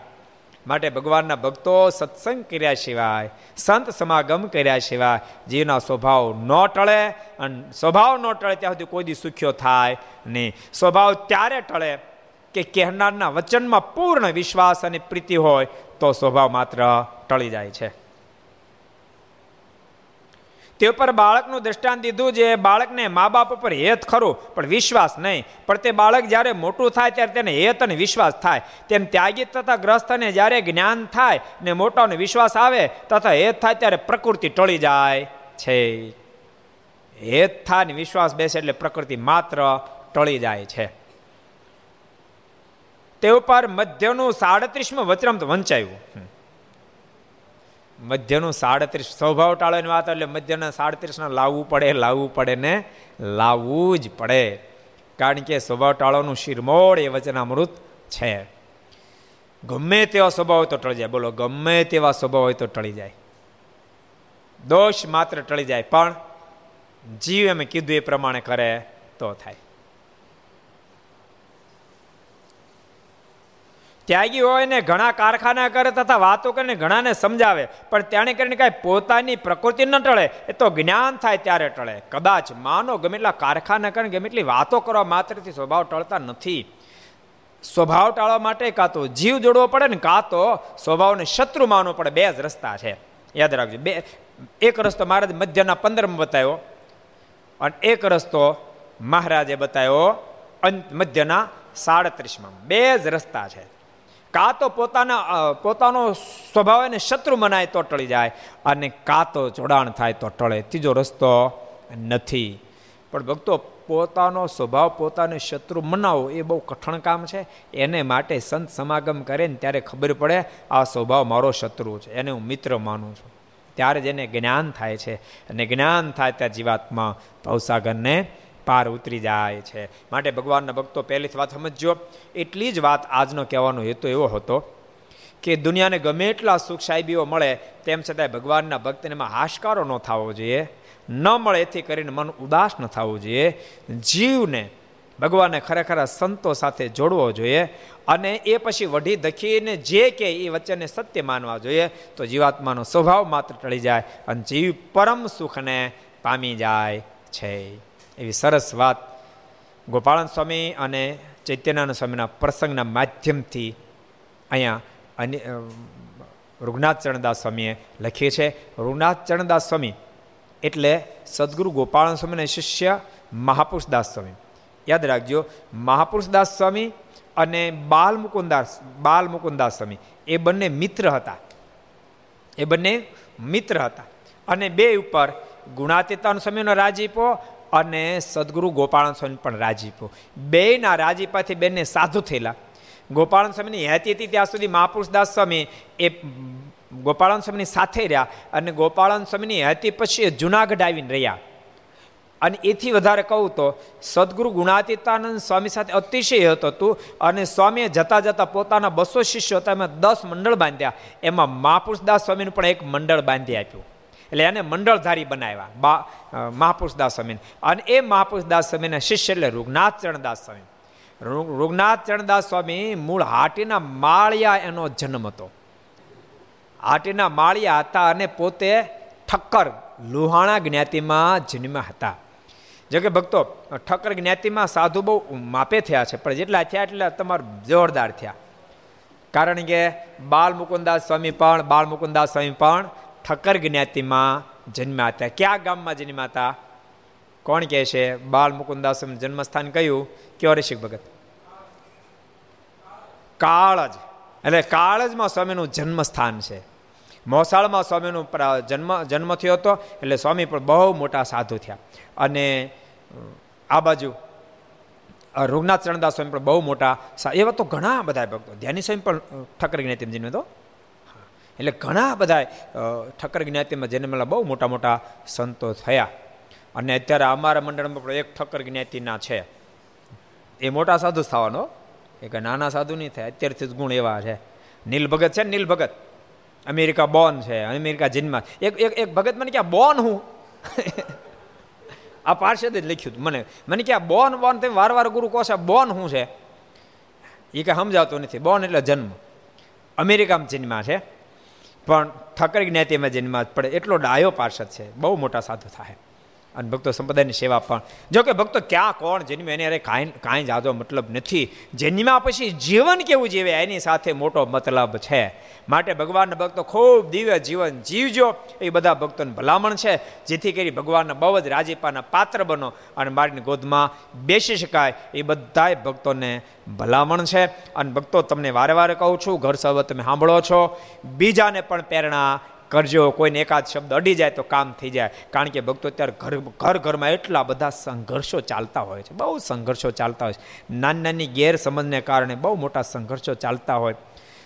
માટે ભગવાનના ભક્તો સત્સંગ કર્યા સિવાય, સંત સમાગમ કર્યા સિવાય, જીવના સ્વભાવ ન ટળે અને સ્વભાવ ન ટળે ત્યાં સુધી કોઈ દી સુખ્યો થાય નહીં. સ્વભાવ ત્યારે ટળે કે કહેનારના વચનમાં પૂર્ણ વિશ્વાસ અને પ્રીતિ હોય તો સ્વભાવ માત્ર ટળી જાય છે. તે ઉપર બાળકનું દ્રષ્ટાંત દીધું જે બાળકને મા બાપ ઉપર હેત ખરું, પણ વિશ્વાસ નહીં. પણ તે બાળક જ્યારે મોટું થાય ત્યારે તેને હેત અને વિશ્વાસ થાય. તેમ ત્યાગી તથા ગ્રસ્તને જ્યારે જ્ઞાન થાય ને મોટાનો વિશ્વાસ આવે, તથા હેત થાય ત્યારે પ્રકૃતિ ટળી જાય. છે. હેત થાય ને વિશ્વાસ બેસે એટલે પ્રકૃતિ માત્ર ટળી જાય છે. તે ઉપર મધ્યનું સાડત્રીસમાં વચરામ વંચાયું. મધ્યનું સાડત્રીસ. સ્વભાવ ટાળવાની વાત એટલે મધ્યના સાડત્રીસના લાવવું પડે લાવવું પડે ને લાવવું જ પડે. કારણ કે સ્વભાવ ટાળવાનું શિરમોળ એ વચનામૃત છે. ગમે તેવા સ્વભાવ હોય તો ટળી જાય. બોલો, ગમે તેવા સ્વભાવ હોય તો ટળી જાય. દોષ માત્ર ટળી જાય, પણ જીવ એમ કીધું એ પ્રમાણે કરે તો થાય. ત્યાગી હોય ને ઘણા કારખાના કરે તથા વાતો કરીને ઘણાને સમજાવે, પણ તેણે કરીને કાંઈ પોતાની પ્રકૃતિ ન ટળે, એ તો જ્ઞાન થાય ત્યારે ટળે. કદાચ માનો ગમે એટલા કારખાના કરીને ગમે એટલી વાતો કરવા માત્રથી સ્વભાવ ટળતા નથી. સ્વભાવ ટાળવા માટે કાં તો જીવ જોડવો પડે ને કાં તો સ્વભાવને શત્રુ માનવો પડે. બે જ રસ્તા છે. યાદ રાખજો. બે, એક રસ્તો મહારાજ મધ્યના પંદરમાં બતાવ્યો, અને એક રસ્તો મહારાજે બતાવ્યો મધ્યના સાડત્રીસમાં. બે જ રસ્તા છે. કાં તો પોતાના પોતાનો સ્વભાવ એને શત્રુ મનાય તો ટળી જાય, અને કાં તો જોડાણ થાય તો ટળે. ત્રીજો રસ્તો નથી. પણ ભક્તો, પોતાનો સ્વભાવ, પોતાને શત્રુ મનાવો, એ બહુ કઠણ કામ છે. એને માટે સંત સમાગમ કરે ને ત્યારે ખબર પડે, આ સ્વભાવ મારો શત્રુ છે, એને હું મિત્ર માનું છું. ત્યારે જ એને જ્ઞાન થાય છે. અને જ્ઞાન થાય ત્યાં જીવાત્મા ભવસાગરને પાર ઉતરી જાય છે. માટે ભગવાનના ભક્તો પહેલી વાત સમજજો. એટલી જ વાત આજનો કહેવાનો હેતુ એવો હતો કે દુનિયાને ગમે એટલા સુખ સાહેબીઓ મળે, તેમ છતાંય ભગવાનના ભક્તને એમાં હાશકારો ન થવો જોઈએ. ન મળે એથી કરીને મન ઉદાસ ન થવું જોઈએ. જીવને ભગવાનને ખરેખર સંતો સાથે જોડવો જોઈએ અને એ પછી વઢી દખીને જે કે એ વચ્ચેને સત્ય માનવા જોઈએ તો જીવાત્માનો સ્વભાવ માત્ર ટળી જાય અને જીવ પરમ સુખને પામી જાય છે. એવી સરસ વાત ગોપાળન સ્વામી અને ચૈત્યનારાયણ સ્વામીના પ્રસંગના માધ્યમથી અહીંયા અને ચરણદાસ સ્વામીએ લખી છે. રૂગનાથ ચરણદાસ સ્વામી એટલે સદગુરુ ગોપાળન સ્વામીના શિષ્ય મહાપુરુષદાસ સ્વામી. યાદ રાખજો, મહાપુરુષદાસ સ્વામી અને બાલ મુકુંદાસ બાલ મુકુદાસ સ્વામી, એ બંને મિત્ર હતા. એ બંને મિત્ર હતા. અને બે ઉપર ગુણાતીતાન સ્વામીનો રાજીપો અને સદગુરુ ગોપાળન સ્વામી પણ રાજીપો બેના રાજીપાથી બેને સાધુ થયેલા. ગોપાળન સ્વામીની હેતી હતી ત્યાં સુધી મહાપુરુષદાસ સ્વામી એ ગોપાળન સ્વામીની સાથે રહ્યા અને ગોપાળન સ્વામીની હેતી પછી જુનાગઢ આવીને રહ્યા. અને એથી વધારે કહું તો સદગુરુ ગુણાતીતાનંદ સ્વામી સાથે અતિશય હતું અને સ્વામીએ જતા જતા પોતાના બસો શિષ્યો હતા એમાં દસ મંડળ બાંધ્યા. એમાં મહાપુરુષદાસ સ્વામીનું પણ એક મંડળ બાંધી આપ્યું. એટલે એને મંડળધારી બનાવ્યા. બા મહાપુરુષદાસ સ્વામીને અને એ મહાપુરુષદાસ સ્વામીના શિષ્ય એટલે રૂગનાથ ચરણદાસ સ્વામી રૂગનાથ ચરણદાસ સ્વામી મૂળ હાટીના માળિયા એનો જન્મ હતો. હાટીના માળિયા હતા અને પોતે ઠક્કર લુહાણા જ્ઞાતિમાં જન્મ્યા હતા. જો કે ભક્તો, ઠક્કર જ્ઞાતિમાં સાધુ બહુ માપે થયા છે, પણ જેટલા થયા એટલા તમારે જોરદાર થયા. કારણ કે બાલ મુકુંદાસ સ્વામી પણ બાળ મુકુદાસ સ્વામી પણ ઠક્કર જ્ઞાતિમાં જન્મ્યા હતા ક્યાં ગામમાં જન્મ્યા હતા કોણ કહે છે? બાલ મુકુંદાસ જન્મસ્થાન કયું? કયો ઋષિક ભગત? કાળજ. એટલે કાળજમાં સ્વામીનું જન્મસ્થાન છે. મોસાળમાં સ્વામીનું જન્મ જન્મ થયો હતો, એટલે સ્વામી પણ બહુ મોટા સાધુ થયા. અને આ બાજુ રૂગનાથ ચરણદાસ સ્વામી પણ બહુ મોટા એવા તો ઘણા બધા ભક્તો. ધ્યાની સ્વામી પણ ઠક્કર જ્ઞાતિમાં જન્મ્યો તો. એટલે ઘણા બધા ઠક્કર જ્ઞાતિમાં જન્મેલા બહુ મોટા મોટા સંતો થયા. અને અત્યારે અમારા મંડળમાં પણ એક ઠક્કર જ્ઞાતિના છે. એ મોટા સાધુ થવાનો એક નાના સાધુ નહીં થાય, અત્યારથી જ ગુણ એવા છે. નીલ ભગત છે નીલ ભગત? અમેરિકા બોન છે, અમેરિકા જન્મ. એક એક એક ભગત મને ક્યાં બોન હું? આ પાર્ષદ જ લખ્યું હતું મને. મને ક્યાં બોન બોન તમે વાર ગુરુ કહો છે બોન શું છે? એ કાંઈ સમજાવતો નથી. બોન એટલે જન્મ. અમેરિકામાં જન્મા છે. પણ ઠક્કર જ્ઞાતિમાં જન્મા પડે. એટલો ડાયો પાર્ષદ છે. બહુ મોટા સાધુ થાય. અને ભક્તો સંપ્રદાયની સેવા પણ. જો કે ભક્તો ક્યાં, કોણ જેની એને અરે કાંઈ કાંઈ જાજો મતલબ નથી. જન્મ્યા પછી જીવન કેવું જીવે, એની સાથે મોટો મતલબ છે. માટે ભગવાનના ભક્તો ખૂબ દિવ્ય જીવન જીવજો. એ બધા ભક્તોને ભલામણ છે. જેથી કરી ભગવાનના બહુ જ રાજીપાના પાત્ર બનો અને મારીની ગોદમાં બેસી શકાય. એ બધાય ભક્તોને ભલામણ છે. અને ભક્તો તમને વારે વારે કહું છું, ઘર સર્વ તમે સાંભળો છો. બીજાને પણ પ્રેરણા કરજો, કોઈને એકાદ શબ્દ અડી જાય તો કામ થઈ જાય. કારણ કે ભક્તો અત્યારે ઘર ઘર, ઘરમાં એટલા બધા સંઘર્ષો ચાલતા હોય છે. બહુ સંઘર્ષો ચાલતા હોય છે. નાની નાની ગેરસમજને કારણે બહુ મોટા સંઘર્ષો ચાલતા હોય.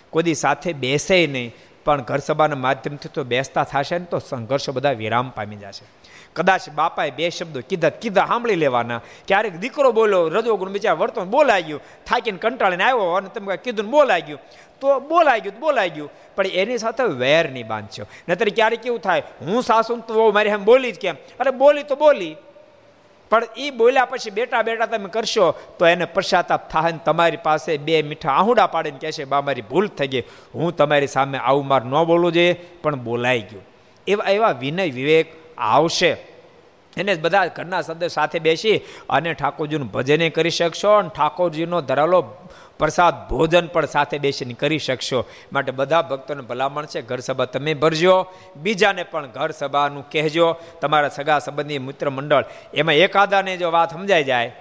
કોઈ સાથે બેસે નહીં. પણ ઘર સભાના માધ્યમથી તો બેસતા થશે ને તો સંઘર્ષો બધા વિરામ પામી જશે. કદાચ બાપાએ બે શબ્દો કીધા કીધા સાંભળી લેવાના. ક્યારેક દીકરો બોલો રજોગુણ બિચાર વર્તન બોલાઈ ગયું થાકીને કંટાળીને આવ્યો અને તમે કીધું બોલાઈ ગયું તો બોલાઈ ગયું બોલાઈ ગયું પણ એની સાથે વેર નહીં બાંધશો નહીતર ક્યારેક કેવું થાય, હું સાસુ તો મારી એમ બોલી જ કેમ? અરે બોલી તો બોલી, પણ એ બોલ્યા પછી બેટા બેટા તમે કરશો, તો એને પશ્ચાતાપ થાય ને તમારી પાસે બે મીઠા આહુડા પાડીને કહેશે બા, મારી ભૂલ થઈ ગઈ. હું તમારી સામે આવું માર ન બોલવું જોઈએ પણ બોલાઈ ગયું. એવા એવા વિનય વિવેક આવશે. એને બધા ઘરના સદસ્ય સાથે બેસી અને ઠાકોરજીનું ભજને કરી શકશો અને ઠાકોરજીનો ધરાલો પ્રસાદ ભોજન પણ સાથે બેસીને કરી શકશો. માટે બધા ભક્તોને ભલામણ છે, ઘર સભા તમે ભરજો. બીજાને પણ ઘર સભાનું કહેજો. તમારા સગા સંબંધી મિત્ર મંડળ, એમાં એકાદાને જો વાત સમજાઈ જાય,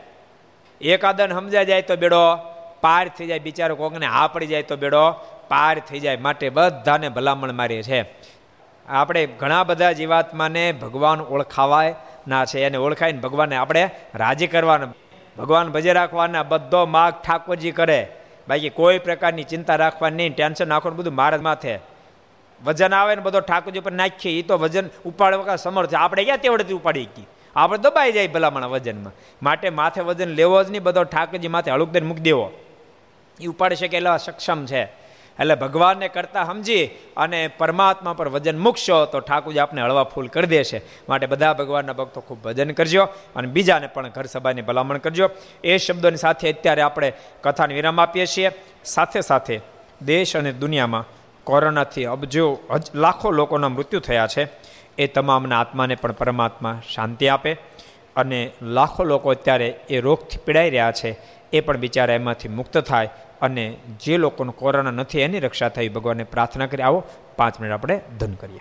એકાદાને સમજાઈ જાય તો બેડો પાર થઈ જાય. બિચારો કોકને હા પડી જાય તો બેડો પાર થઈ જાય. માટે બધાને ભલામણ મારી છે. આપણે ઘણા બધા જીવાત્માને ભગવાન ઓળખાવાય ના છે એને ઓળખાઈને ભગવાનને આપણે રાજી કરવાના. ભગવાન ભજે રાખવાના, બધો માગ ઠાકોરજી કરે. બાકી કોઈ પ્રકારની ચિંતા રાખવાની નહીં, ટેન્શન નાખવાનું, બધું મારા માથે. વજન આવે ને બધો ઠાકોરજી પર નાખીએ એ તો વજન ઉપાડવા વખત સમર્થ આપણે ક્યાં તેવડેથી ઉપાડી ગઈ આપણે દબાઈ જાય ભલામણ વજનમાં. માટે માથે વજન લેવો જ નહીં, બધો ઠાકોરજી માથે હળુક દઈને મૂકી દેવો. એ ઉપાડી શકે એટલા સક્ષમ છે. એટલે ભગવાનને કરતા સમજી અને પરમાત્મા પર વજન મૂકશો તો ઠાકુરજી આપને હળવા ફૂલ કરી દેશે. માટે બધા ભગવાનના ભક્તો ખૂબ ભજન કરજો અને બીજાને પણ ઘર સભાની ભલામણ કરજો. એ શબ્દોની સાથે અત્યારે આપણે કથાને વિરામ આપીએ છીએ. સાથે સાથે દેશ અને દુનિયામાં કોરોનાથી અબજો લાખો લોકોના મૃત્યુ થયા છે. એ તમામના આત્માને પણ પરમાત્મા શાંતિ આપે અને લાખો લોકો અત્યારે એ રોગથી પીડાઈ રહ્યા છે. એ પણ બિચારા એમાંથી મુક્ત થાય. અને જે લોકોનું કોરોના નથી, એની રક્ષા થઈ. ભગવાનને પ્રાર્થના કરી. આવો પાંચ મિનિટ આપણે ધન કરીએ.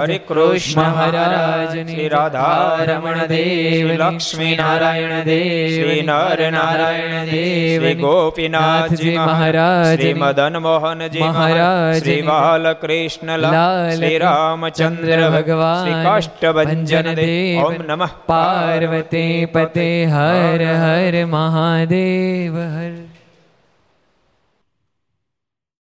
હરે કૃષ્ણ મહારાજ શ્રી રાધા. રમણ દેવ લક્ષ્મી નારાયણ દેવ શ્રી નર નારાયણ દેવ ગોપીનાથજી મહારાજ શ્રી મદન મોહનજી મહારાજ શ્રી બાલકૃષ્ણ લાલ શ્રી રામચંદ્ર ભગવાન શ્રી દેવ ઓમ નમઃ. પાર્વતી પતે હર હર મહાદેવ હર